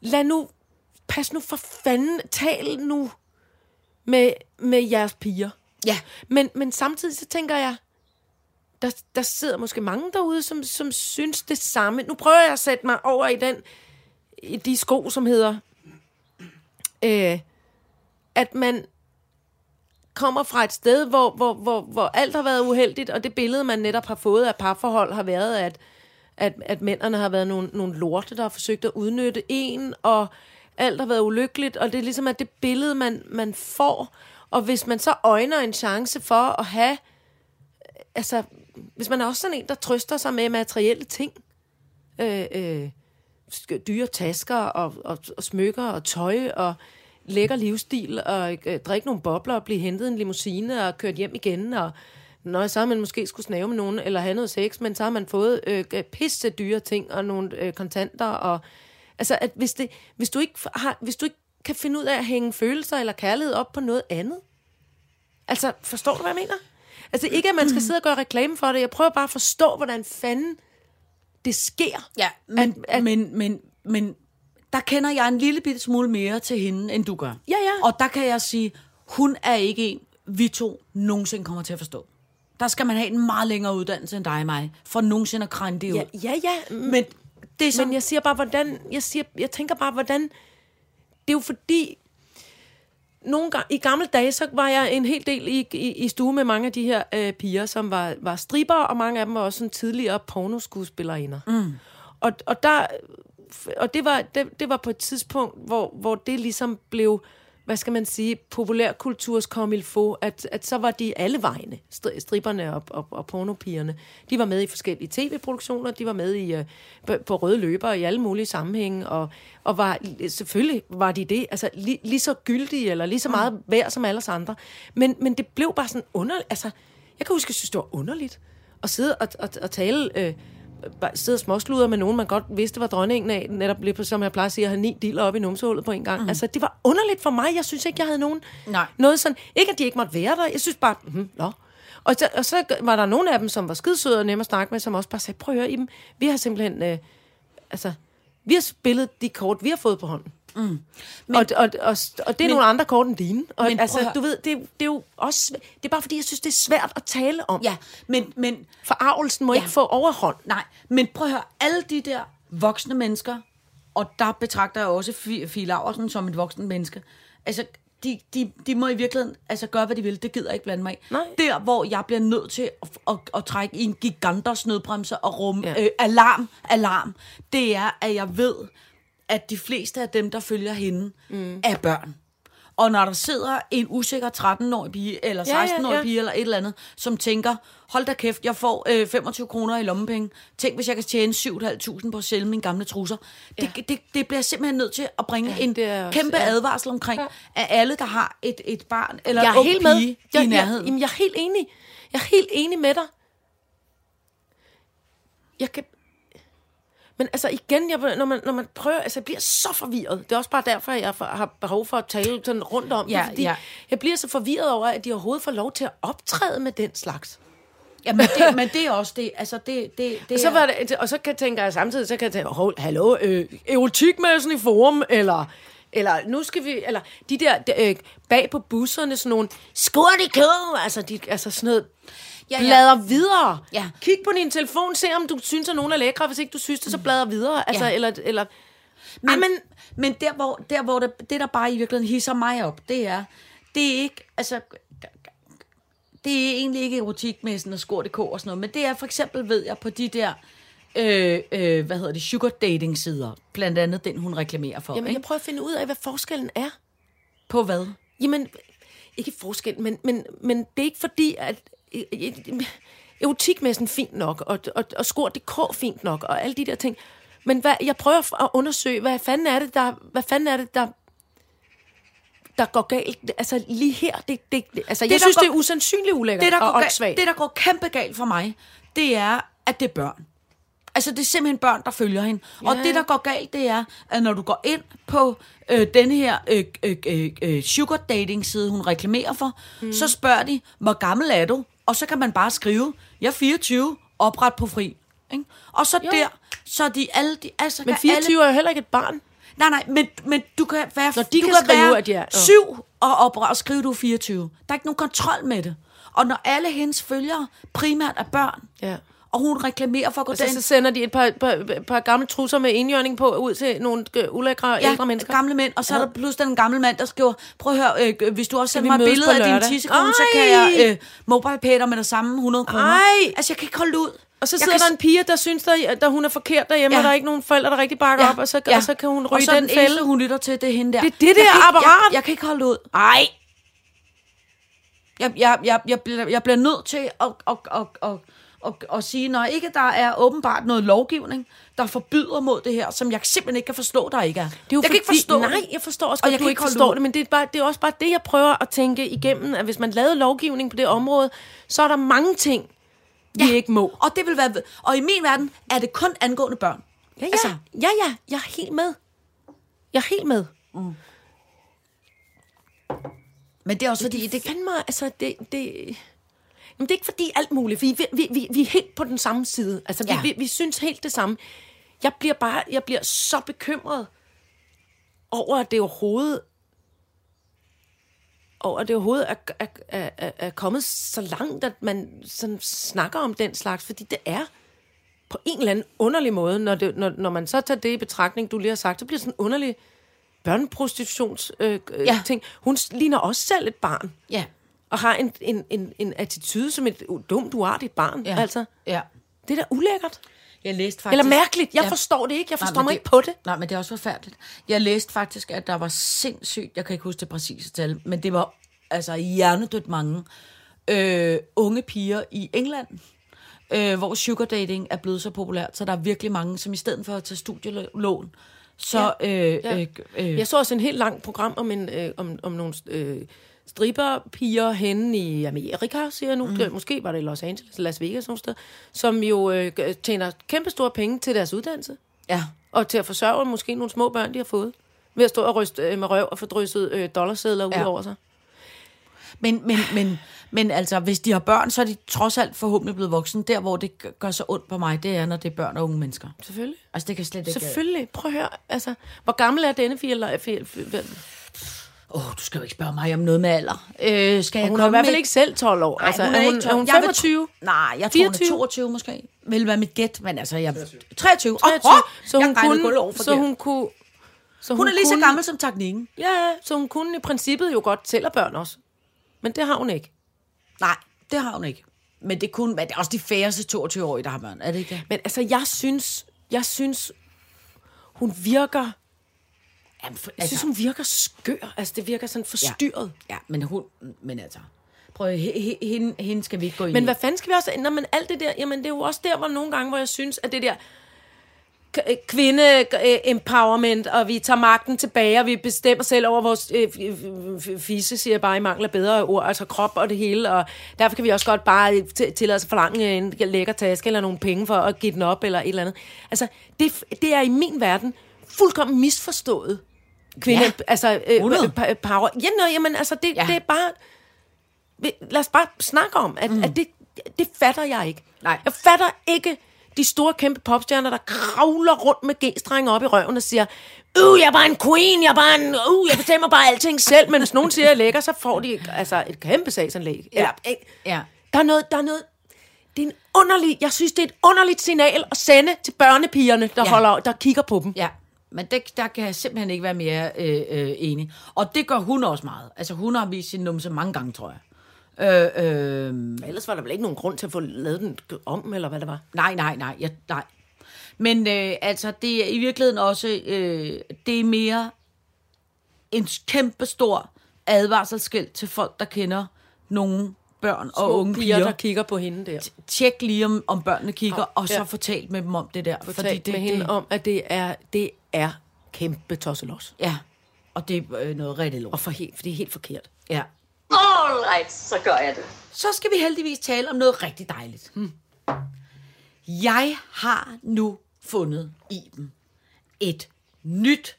S3: Lad nu... Pas nu for fanden. Tal nu med, med jeres piger.
S4: Ja.
S3: Men, men samtidig så tænker jeg... der, der sidder måske mange derude, som, som synes det samme. Nu prøver jeg at sætte mig over i den i de sko, som hedder, øh, at man kommer fra et sted, hvor, hvor, hvor, hvor alt har været uheldigt, og det billede, man netop har fået af parforhold, har været, at, at, at mændene har været nogle, nogle lorte, der har forsøgt at udnytte en, og alt har været ulykkeligt, og det er ligesom, at det billede, man, man får, og hvis man så øjner en chance for at have, altså, hvis man er også sådan en, der trøster sig med materielle ting, øh, øh, dyre tasker og, og, og smykker og tøj og lækker livsstil og øh, drikke nogle bobler og blive hentet i en limousine og kørt hjem igen og Nå, så har man måske skulle snave med nogen, eller have noget sex, men så har man fået øh, pisse dyre ting, og nogle øh, kontanter, og altså, at hvis, det, hvis, du ikke har, hvis du ikke kan finde ud af at hænge følelser eller kærlighed op på noget andet, altså, forstår du, hvad jeg mener? Altså, ikke at man skal sidde og gøre reklame for det, jeg prøver bare at forstå, hvordan fanden det sker.
S4: Ja, men,
S3: At- at-
S4: men, men, men der kender jeg en lille bitte smule mere til hende, end du gør.
S3: Ja, ja.
S4: Og der kan jeg sige, hun er ikke en, vi to nogensinde kommer til at forstå. Der skal man have en meget længere uddannelse end dig og mig, for nogensinde at krænge det ud.
S3: Ja, ja, ja.
S4: Men det er sådan,
S3: Men jeg siger bare, hvordan... Jeg, siger, jeg tænker bare, hvordan... Det er jo fordi... Nogle gange, I gamle dage, så var jeg en hel del i, i, i stue med mange af de her øh, piger, som var, var stripper, og mange af dem var også sådan tidligere pornoskuespillerinder. Mm. Og, og, der, og det, var, det, det var på et tidspunkt, hvor, hvor det ligesom blev hvad skal man sige, populærkulturs kom il faut, at, at så var de alle vegne, stri- stripperne og, og, og pornopigerne. De var med i forskellige tv-produktioner, de var med i uh, på, røde løber i alle mulige sammenhænge, og, og var, selvfølgelig var de det, altså lige, lige så gyldige, eller lige så meget værd som alle os andre. Men, men det blev bare sådan underligt, altså, jeg kan huske, jeg synes, det var underligt at sidde og, og, og tale... Øh, sidde og småsluder med nogen, man godt vidste var dronningen af, netop som jeg plejer at sige, at have ni dealer op i numsehullet på en gang. Mm. Altså, det var underligt for mig. Jeg synes ikke, jeg havde nogen...
S4: Nej.
S3: Noget sådan... Ikke, at de ikke måtte være der. Jeg synes bare... Mm, nå. Og så, og så var der nogle af dem, som var skidesøde og nemme at snakke med, som også bare sagde, prøv at høre, Iben, vi har simpelthen... Øh, altså, vi har spillet de kort, vi har fået på hånden. Mm. Men, og, og, og, og det er men, nogle andre kort end dine. Og
S4: men
S3: altså, du ved, det, det er jo også... Det er bare fordi, jeg synes, det er svært at tale om.
S4: ja, men, men
S3: Forarvelsen må
S4: Ja.
S3: ikke få overhånd.
S4: Nej, men prøv at høre, alle de der voksne mennesker, og der betragter jeg også Fi- Fie Laursen som et voksen menneske, altså, de, de, de må i virkeligheden altså, gøre, hvad de vil. Det gider jeg ikke blande mig i.
S3: Nej.
S4: Der, hvor jeg bliver nødt til at, at, at trække i en giganters nødbremse og rum ja.
S3: Ja.
S4: øh, alarm, alarm, det er, at jeg ved, at de fleste af dem, der følger hende, mm. er børn. Og når der sidder en usikker 13-årig pige, eller
S3: Ja, ja,
S4: 16-årig
S3: ja.
S4: pige, eller et eller andet, som tænker, hold da kæft, jeg får øh, 25 kroner i lommepenge. Tænk, hvis jeg kan tjene 7.500 på at sælge mine gamle trusser. Det,
S3: Ja.
S4: det, det bliver jeg simpelthen nødt til at bringe
S3: Ja,
S4: en
S3: også-
S4: kæmpe
S3: ja.
S4: advarsel omkring, at alle, der har et, et barn, eller
S3: jeg
S4: en
S3: er
S4: ung
S3: helt med.
S4: pige
S3: Jeg,
S4: i
S3: jeg,
S4: nærheden.
S3: jamen, jeg er helt enig. Jeg er helt enig med dig. Jeg kan... Men altså igen, jeg, når, man, når man prøver, altså jeg bliver så forvirret. Det er også bare derfor, jeg for- har behov for at tale sådan rundt om
S4: Ja,
S3: det, fordi
S4: ja.
S3: jeg bliver så forvirret over, at de overhovedet får lov til at optræde med den slags.
S4: Ja, men det, men det er også det. Altså, det, det, det
S3: Og så, var det, og så kan, tænker jeg samtidig, så kan jeg tænke, "Hov, hallo, øh, erotikmessen i forum, eller, eller nu skal vi, eller de der øh, bag på busserne, sådan nogle skurt i kød, altså, de, altså sådan noget,
S4: Ja,
S3: ja, blader videre.
S4: Ja.
S3: Kig på din telefon, se om du synes, at nogen er lækre, hvis ikke du synes det, så blader videre. Altså,
S4: Ja.
S3: eller, eller,
S4: Men,
S3: men,
S4: men der, hvor, der, hvor det, det, der bare i virkeligheden hisser mig op, det er, det er ikke, altså, det er egentlig ikke erotikmessen og skor.dk og sådan noget, men det er for eksempel, ved jeg, på de der, øh, øh, hvad hedder det, sugar dating sider, blandt andet den, hun reklamerer for,
S3: jamen,
S4: ikke?
S3: jeg prøver at finde ud af, hvad forskellen er.
S4: På hvad?
S3: Jamen, ikke forskel, men, men, men det er ikke fordi, at erotikmessen fint nok, og, og, og skor.dk fint nok, og alle de der ting. Men hvad, jeg prøver at undersøge, hvad fanden er det, der, hvad fanden er det, der, der går galt? Altså lige her, det, det, det altså, det, jeg synes,
S4: går-
S3: det er usandsynligt ulækkert
S4: det, der
S3: og
S4: går galt, det, der går kæmpe galt for mig, det er, at det er børn. Altså, det er simpelthen børn, der følger hende. Ja. Og det, der går galt, det er, at når du går ind på øh, denne her øh, øh, øh, øh, sugar dating side, hun reklamerer for, mm. så spørger de, hvor gammel er du? Og så kan man bare skrive, jeg er 24, opret på fri. Ikke? Og så
S3: Jo.
S4: der, så de alle... De, altså,
S3: Men
S4: kan
S3: 24
S4: alle,
S3: er jo heller ikke et barn.
S4: Nej, nej, men, men du kan være,
S3: Når de
S4: du
S3: kan
S4: kan
S3: skrive,
S4: være
S3: at er- ja.
S4: syv og, op, og skrive, du er 24. Der er ikke nogen kontrol med det. Og når alle hendes følgere primært er børn,
S3: Ja.
S4: Og hun reklamerer for at gå
S3: Og så, sender de et par, par, par gamle trusser med indjørning på ud til nogle øh, ulækre ja, ældre mennesker.
S4: gamle mænd, og så er der pludselig den gamle mand, der skriver, prøv at høre, øh, hvis du også sender mig et
S3: mødes
S4: billede
S3: på
S4: af din tissekone, så kan jeg øh, mobile med det samme 100 kroner.
S3: Ej!
S4: Altså, jeg kan ikke holde ud.
S3: Og så
S4: Jeg
S3: sidder
S4: kan
S3: der en pige, der synes, der, der hun er forkert derhjemme, ja. Og der er ikke nogen forældre, der rigtig bakker ja. op, og så, ja. og så kan hun
S4: og
S3: ryge
S4: så
S3: den
S4: den
S3: fælde.
S4: eneste, hun lytter til, det er hende der.
S3: Det er det
S4: Jeg
S3: der apparat.
S4: Jeg, jeg kan ikke holde ud.
S3: Ej!
S4: Jeg, jeg, jeg, jeg, bliver, jeg bliver nødt til at, at, at, at, at, at sige, når ikke der er åbenbart noget lovgivning, der forbyder mod det her, som jeg simpelthen ikke kan forstå, der ikke er.
S3: Det er jo
S4: jeg kan ikke forstå
S3: Nej,
S4: det.
S3: jeg forstår også
S4: Og jeg
S3: du
S4: kan
S3: ikke
S4: ud.
S3: det, men det er, bare, det er også bare det, jeg prøver at tænke igennem, at hvis man lavede lovgivning på det område, så er der mange ting, vi
S4: Ja.
S3: ikke må.
S4: Og det vil være... Og i min verden er det kun angående børn.
S3: Ja, ja,
S4: Altså-
S3: ja, ja, jeg er helt med. Jeg er helt med.
S4: Men det er også fordi...
S3: Det er fandme, altså, det, det, jamen, det er ikke fordi alt muligt, vi, vi, vi, vi er helt på den samme side. Altså, vi,
S4: Ja.
S3: vi, vi synes helt det samme. Jeg bliver bare, jeg bliver så bekymret over, at det overhovedet over, at det overhovedet er, er, er, er, kommet så langt, at man sådan snakker om den slags, fordi det er på en eller anden underlig måde, når, det, når, når man så tager det i betragtning, du lige har sagt, så bliver sådan en underlig børneprostitutions øh, ja.
S4: Ja.
S3: ting. Hun ligner også selv et barn,
S4: Ja.
S3: Og har en, en, en, en attitude som et dumt, uartigt barn.
S4: Ja.
S3: Altså,
S4: Ja.
S3: det er da ulækkert.
S4: Jeg læste faktisk...
S3: Eller mærkeligt. Jeg
S4: Ja.
S3: forstår det ikke. Jeg
S4: Nej,
S3: forstår
S4: men
S3: mig ikke på det.
S4: Nej, men det er også forfærdeligt. Jeg læste faktisk, at der var sindssygt, jeg kan ikke huske det præcise tal, men det var altså hjernedødt mange øh, unge piger i England, øh, hvor sugar dating er blevet så populært, så der er virkelig mange, som i stedet for at tage studielån, så... Ja. Øh,
S3: Ja.
S4: øh, øh,
S3: Jeg så også en helt lang program om, en, øh, om, om nogle øh, stripperpiger henne i Amerika, siger jeg nu. Mm. Måske var det i Los Angeles, Las Vegas, sådan sted, som jo øh, tjener kæmpe store penge til deres uddannelse.
S4: ja.
S3: Og til at forsørge måske nogle små børn, de har fået. Ved at stå og ryste øh, med røv og få drysset øh, dollarsedler ud
S4: Ja.
S3: over sig.
S4: Men, men, men, men altså, hvis de har børn, så er de trods alt forhåbentlig blevet voksne. Der, hvor det gør- så ondt på mig, det er, når det er børn og unge mennesker.
S3: Selvfølgelig.
S4: Altså, det kan slet ikke...
S3: Selvfølgelig. Prøv at høre. Altså, hvor gammel er denne fire? Eller, fire, fire
S4: Åh, oh, du skal jo ikke spørge mig om noget med alder. Øh, skal jeg
S3: hun er i
S4: komme
S3: hvert fald ikke selv 12 år.
S4: Nej,
S3: altså,
S4: hun er,
S3: hun,
S4: ikke
S3: er hun
S4: Jeg vil
S3: 25?
S4: tro- Nej, jeg tror,
S3: 24?
S4: hun er 22 måske. Vil være mit gæt, men altså, jeg... 23.
S3: 23.
S4: Åh,
S3: så
S4: jeg
S3: hun
S4: regnede
S3: kunne,
S4: over
S3: så hun kunne... Så
S4: Hun er lige så
S3: kunne-
S4: gammel som teknikken.
S3: Ja, ja, så hun kunne i princippet jo godt tælle børn også. Men det har hun ikke.
S4: Nej, det har hun ikke. Men det, kunne, men det er også de færreste 22-årige, der har børn. Er det ikke det?
S3: Men altså, jeg synes, jeg synes, hun virker,
S4: Jamen, for,
S3: jeg synes, hun virker skør. Altså, det virker sådan forstyrret.
S4: Ja, men hun... Men altså... Prøv, at- he- he- hende, hende skal vi ikke gå ind
S3: Men
S4: i.
S3: hvad fanden skal vi også... Nå, men alt det der, jamen det er jo også der, hvor nogle gange, hvor jeg synes, at det der kvinde-empowerment, og vi tager magten tilbage, og vi bestemmer selv over vores øh, fisse, siger jeg bare i mangler bedre ord, altså krop og det hele, og derfor kan vi også godt bare t- tillade os at forlange en lækker taske, eller nogle penge for at give den op, eller et eller andet. Altså, det, det er i min verden fuldkommen misforstået. Kvinde,
S4: Ja,
S3: altså, øh,
S4: 100.
S3: øh, pa- power. Ja, nå, jamen, altså, det,
S4: Ja.
S3: ja. det er bare lad os bare snakke om, at, mm. at det, det fatter jeg ikke.
S4: Nej.
S3: Jeg fatter ikke de store kæmpe popstjerner, der kravler rundt med g-strenge op i røven og siger, uh, jeg er bare en queen, jeg er bare en, uh, jeg bestemmer bare alting selv, men hvis nogen siger, jeg er lækker, så får de altså et kæmpe sagsanlæg. Eller, ikke?
S4: Ja.
S3: Der er noget, der er noget, det er en underlig, jeg synes, det er et underligt signal at sende til børnepigerne, der,
S4: Ja.
S3: ja. holder, der kigger på dem.
S4: Ja, men det, der kan jeg simpelthen ikke være mere øh, øh, enig. Og det gør hun også meget. Altså, hun har vist sin numse mange gange, tror jeg. Øh, øh,
S3: Ellers var der vel ikke nogen grund til at få lavet den om, eller hvad det var.
S4: nej, nej, nej, jeg, nej. Men øh, altså, det er i virkeligheden også, øh, det er mere en kæmpe stor advarselsskilt til folk, der kender nogle børn og unge
S3: piger,
S4: piger.
S3: der kigger på hende der.
S4: Tjek lige, om, om børnene kigger, og så
S3: Ja.
S4: fortæl med dem om det der.
S3: Fordi det, med hende om, at det er, det er kæmpe tosselos.
S4: Ja, og det er øh, noget rigtig lort.
S3: Og for helt, for det er helt forkert.
S4: Ja.
S2: All right, så gør jeg det.
S4: Så skal vi heldigvis tale om noget rigtig dejligt. Hmm. Jeg har nu fundet Iben et nyt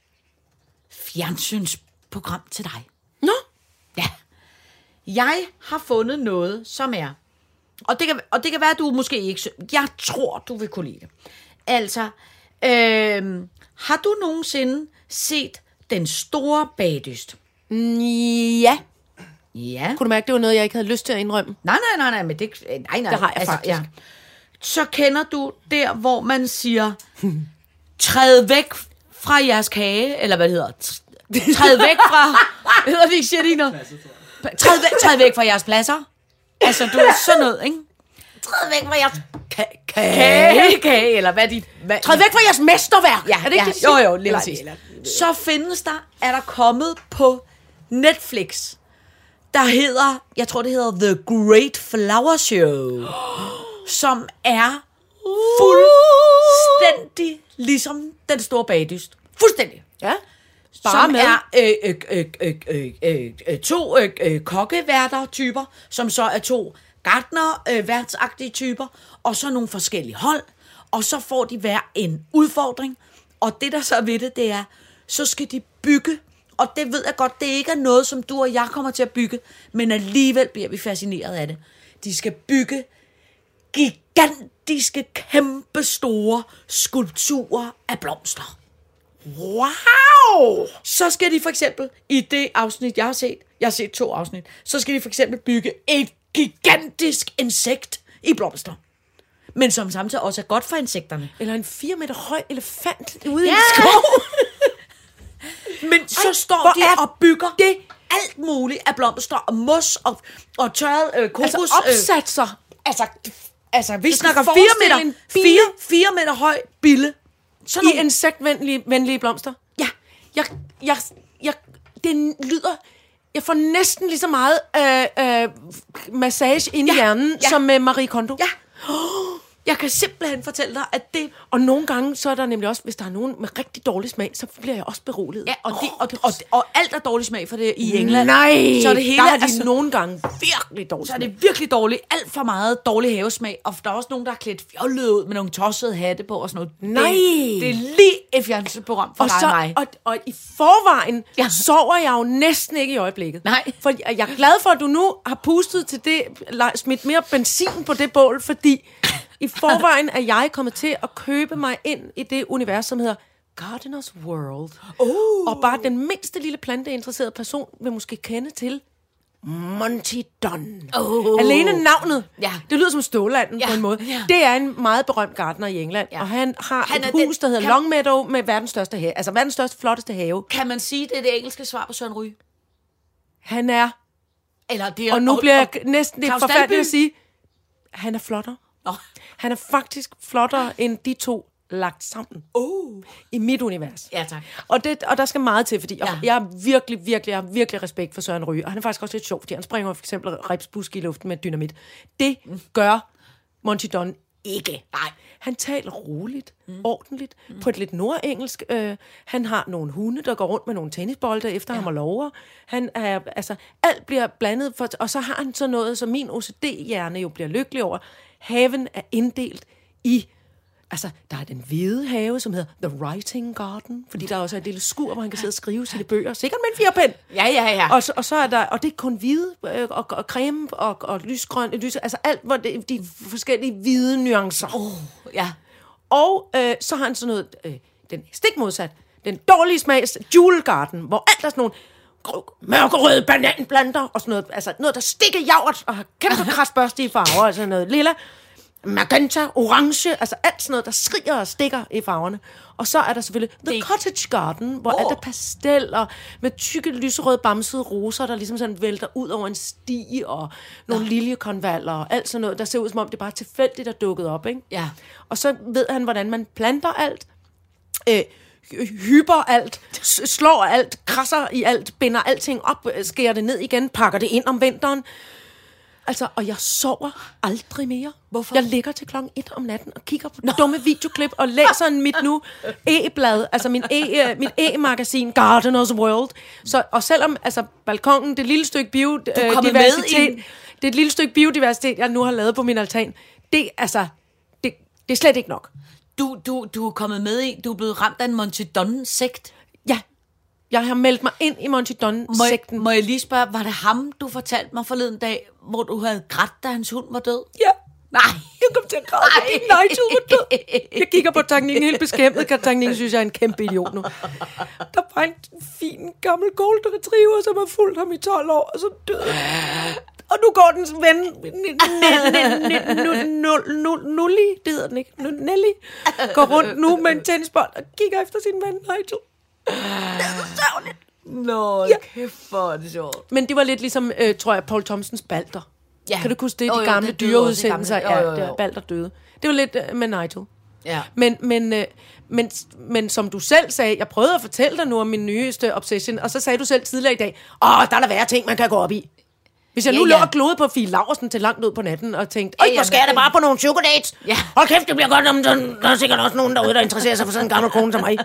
S4: fjernsynsprogram til dig.
S3: Nå,
S4: Ja. Jeg har fundet noget, som er... Og det kan, og det kan være, at du måske ikke... Jeg tror, du vil kunne lide det. Altså, øh, har du nogensinde set Den Store Bagdyst?
S3: ja.
S4: Ja.
S3: Kunne du mærke, det var noget, jeg ikke havde lyst til at indrømme?
S4: Nej, nej, nej, nej, men det, nej, nej.
S3: Det har jeg faktisk.
S4: Så kender du der, hvor man siger, træd væk fra jeres kage, eller hvad det hedder, Tr- træd væk fra, hvad hedder det ikke, siger de ikke noget? Træd væk, træd væk fra jeres pladser. Altså, du er sådan noget, ikke? Træd væk fra jeres
S3: Ka-
S4: kage, kage, eller hvad de... Hvad,
S3: Træd væk fra jeres mesterværk!
S4: Ja,
S3: er det ikke
S4: ja,
S3: det,
S4: jo,
S3: siger?
S4: jo, lige præcis. Så findes der, er der kommet på Netflix, der hedder, jeg tror det hedder The Great Flower Show, som er fuldstændig ligesom den store bagdyst. Fuldstændig.
S3: Ja. Bare
S4: som
S3: med.
S4: er øh, øh, øh, øh, øh, øh, øh, to øh, øh, kokkeværter-typer, som så er to gartner-værtsagtige typer, og så nogle forskellige hold, og så får de hver en udfordring, og det der så er ved det, det er, så skal de bygge, og det ved jeg godt, det ikke er noget, som du og jeg kommer til at bygge, men alligevel bliver vi fascineret af det. De skal bygge gigantiske, kæmpe store skulpturer af blomster. Wow! Så skal de for eksempel, i det afsnit, jeg har set, jeg har set to afsnit, så skal de for eksempel bygge et gigantisk insekt i blomster. Men som samtidig også er godt for insekterne.
S3: Eller en fire meter høj elefant ude i
S4: Ja.
S3: en skov.
S4: Men så
S3: Ej,
S4: står de og bygger
S3: det-
S4: alt muligt af blomster og mos og, og tørret øh, kokos.
S3: Altså opsatser.
S4: altså, altså, vi snakker fire
S3: forestille
S4: meter,
S3: en bille.
S4: fire, fire meter høj bille. Sådan
S3: I
S4: nogle-
S3: insektvenlige venlige blomster.
S4: Ja.
S3: Jeg, jeg, jeg, det lyder... Jeg får næsten lige så meget øh, øh, massage ind i
S4: Ja,
S3: hjernen,
S4: ja.
S3: som med Marie Kondo.
S4: Ja. Jeg kan simpelthen fortælle dig, at det...
S3: Og nogle gange, så er der nemlig også, hvis der er nogen med rigtig dårlig smag, så bliver jeg også beroliget.
S4: Ja, og, det, og, og, og alt er dårlig smag for det i England.
S3: Nej,
S4: så er det hele,
S3: der er de
S4: altså,
S3: nogle gange virkelig dårligt
S4: så er det virkelig dårligt. Alt for meget dårlig havesmag. Og der er også nogen, der er klædt fjollet ud med nogle tossede hatte på og sådan noget.
S3: Nej.
S4: Det, det er lige et fjernsynsprogram for
S3: og,
S4: dig
S3: så,
S4: og mig.
S3: og, og i forvejen
S4: Ja.
S3: sover jeg jo næsten ikke i øjeblikket.
S4: Nej.
S3: For jeg er glad for, at du nu har pustet til det, smidt mere benzin på det bål, fordi i forvejen er jeg kommet til at købe mig ind i det univers, som hedder Gardener's World. Oh. Og bare den mindste lille planteinteresserede person vil måske kende til Monty Don.
S4: Oh.
S3: Alene navnet,
S4: Ja.
S3: det lyder som Stålanden
S4: Ja,
S3: på en måde.
S4: ja.
S3: Det er en meget berømt gartner i England,
S4: Ja.
S3: og han har
S4: Han
S3: et
S4: den-
S3: hus, der hedder
S4: kan-
S3: Longmeadow med verdens største have. Altså verdens største, flotteste have.
S4: Kan man sige, det er det engelske svar på Søren Ryge?
S3: Han er,
S4: Eller det er,
S3: og nu bliver jeg næsten lidt
S4: Dalby?
S3: at sige, han er flottere.
S4: Nå.
S3: Han er faktisk flottere end de to lagt sammen
S4: Oh.
S3: i mit univers.
S4: Ja, tak.
S3: Og, det, og der skal meget til, fordi
S4: Ja.
S3: ja. jeg er virkelig, virkelig, jeg har virkelig respekt for Søren Ryge. Og han er faktisk også lidt sjov, fordi han springer for eksempel ripsbusk i luften med dynamit. Det gør Monty Don ikke.
S4: Nej.
S3: Han taler roligt, mm. ordentligt, mm. på et lidt nordengelsk. Øh, han har nogle hunde, der går rundt med nogle tennisbolde efter ja. ham og lover. Han er, altså, alt bliver blandet, for, og så har han så noget, som min OCD-hjerne jo bliver lykkelig over. Haven er inddelt i Altså, der er den hvide have, som hedder The Writing Garden, fordi der også er et lille skur, hvor han kan sidde og skrive sine bøger, sikkert med en firepen.
S4: Ja, ja, ja.
S3: Og så, og så er der, og det er kun hvide, øh, og, og creme, og, og lysgrøn, lys, altså alt, hvor det, de forskellige hvide nuancer. Oh.
S4: ja.
S3: Og øh, så har han sådan noget, øh, den stik modsat, den dårlige smags Jewel Garden, hvor alt er sådan nogle mørkerøde bananplanter, og sådan noget, altså noget, der stikker javret, og har kæmpe krasbørstige farver, altså noget lilla, magenta, orange, altså alt sådan noget, der skriger og stikker i farverne. Og så er der selvfølgelig The
S4: Det-
S3: Cottage Garden, hvor
S4: Åh.
S3: alt er pastel, og med tykke, lyserøde, bamsede roser, der ligesom sådan vælter ud over en sti, og nogle liljekonvaller, og alt sådan noget, der ser ud som om, det bare tilfældigt er dukket op, ikke?
S4: Ja.
S3: Og så ved han, hvordan man planter alt, øh, hyper alt, slår alt, krasser i alt, binder alting op, øh, skærer det ned igen, pakker det ind om vinteren. Altså, og jeg sover aldrig mere.
S4: Hvorfor?
S3: Jeg ligger til klokken 1 om natten og kigger på dumme videoklip og læser mit nu e-blad, altså min e, øh, mit e-magasin Gardener's World. Så, og selvom altså, balkongen, det lille stykke biodiversitet,
S4: i-
S3: det er et lille stykke biodiversitet, jeg nu har lavet på min altan, det, altså, det, det er slet ikke nok.
S4: Du, du, du er kommet med i, du er blevet ramt af en Monty Don-sekt.
S3: Ja, jeg har meldt mig ind i Monty
S4: Må,
S3: Don-sekten.
S4: må jeg lige spørge, var det ham, du fortalte mig forleden dag, hvor du havde grædt, da hans hund var død?
S3: Ja.
S4: Nej.
S3: Jeg kom til at græde, fordi Nigel var død. Jeg kigger på Tangning helt beskæmmet. Kan Tangning synes, jeg er en kæmpe idiot nu. Der var en fin gammel golden retriever, som har fulgt ham i 12 år, og så døde. Og nu går dens ven, Nulli, det hedder den ikke, Nelly, går rundt nu med en tennisbold og kigger efter sin ven Nigel.
S4: Nå,
S3: Ja.
S4: kæft for det sjovt.
S3: Men det var lidt ligesom, øh, tror jeg, Paul Thompsons Balder.
S4: Ja.
S3: Kan du huske det? De
S4: jo,
S3: gamle
S4: det
S3: dyreudsendelser.
S4: gamle- jo, jo,
S3: Ja,
S4: jo.
S3: der Balder døde. Det var lidt øh, med Nigel.
S4: Ja.
S3: Men, men, øh, men, men som du selv sagde, jeg prøvede at fortælle dig nu om min nyeste obsession, og så sagde du selv tidligere i dag, åh, der er der værre ting, man kan gå op i. Hvis jeg nu
S4: Ja,
S3: lå og glodede på Fie Laversen til langt ud på natten, og tænkte, øj, hvor skal jeg da bare på nogle dates?
S4: Ja.
S3: Hold kæft, det bliver godt, om den, der er sikkert også nogen derude, der interesserer sig for sådan en gammel kone som mig.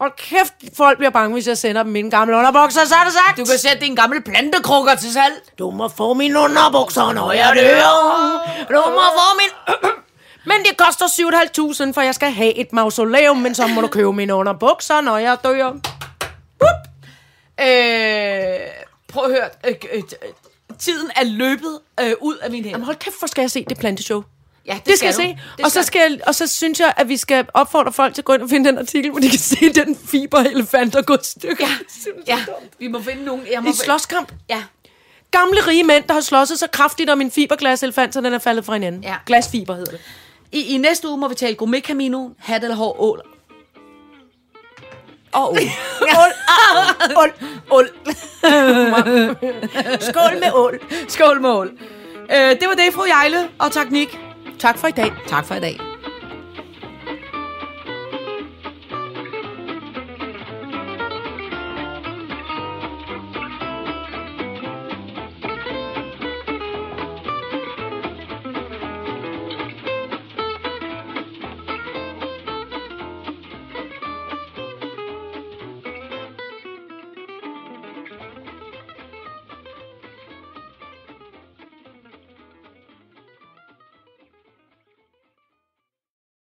S3: Hold kæft, folk bliver bange, hvis jeg sender dem mine gamle underbukser, så er det sagt.
S4: Du kan sætte dine gamle plantekrukker til salg.
S3: Du må få mine underbukser, når jeg dør. Du må få min... Men det koster 7.500, for jeg skal have et mausoleum, men så må du købe mine underbukser, når jeg dør.
S4: Øh, prøv at høre. Øh, øh, øh, tiden er løbet øh, ud af min hænder.
S3: Jamen hold kæft, hvor skal jeg se det planteshow.
S4: Ja, det,
S3: Det skal jeg
S4: du.
S3: se.
S4: Det
S3: Og så, skal jeg, og så synes jeg, at vi skal opfordre folk til at gå ind og finde den artikel, hvor de kan se den fiberelefant, der går i stykker.
S4: Ja, vi må finde nogen. Jeg må
S3: I slåskamp.
S4: Ja.
S3: Gamle rige mænd, der har slåsset så kraftigt om en fiberglaselefant, så den er faldet fra hinanden.
S4: Ja.
S3: Glasfiber hedder det.
S4: I, I næste uge må vi tale gourmet camino, hat eller hår, ål. Og ål.
S3: Ål.
S4: ål.
S3: Skål med ål.
S4: Skål med ål. Øh, det var det, fru Jejle, og tak Nick.
S3: Tak for i dag.
S4: Tak for i dag.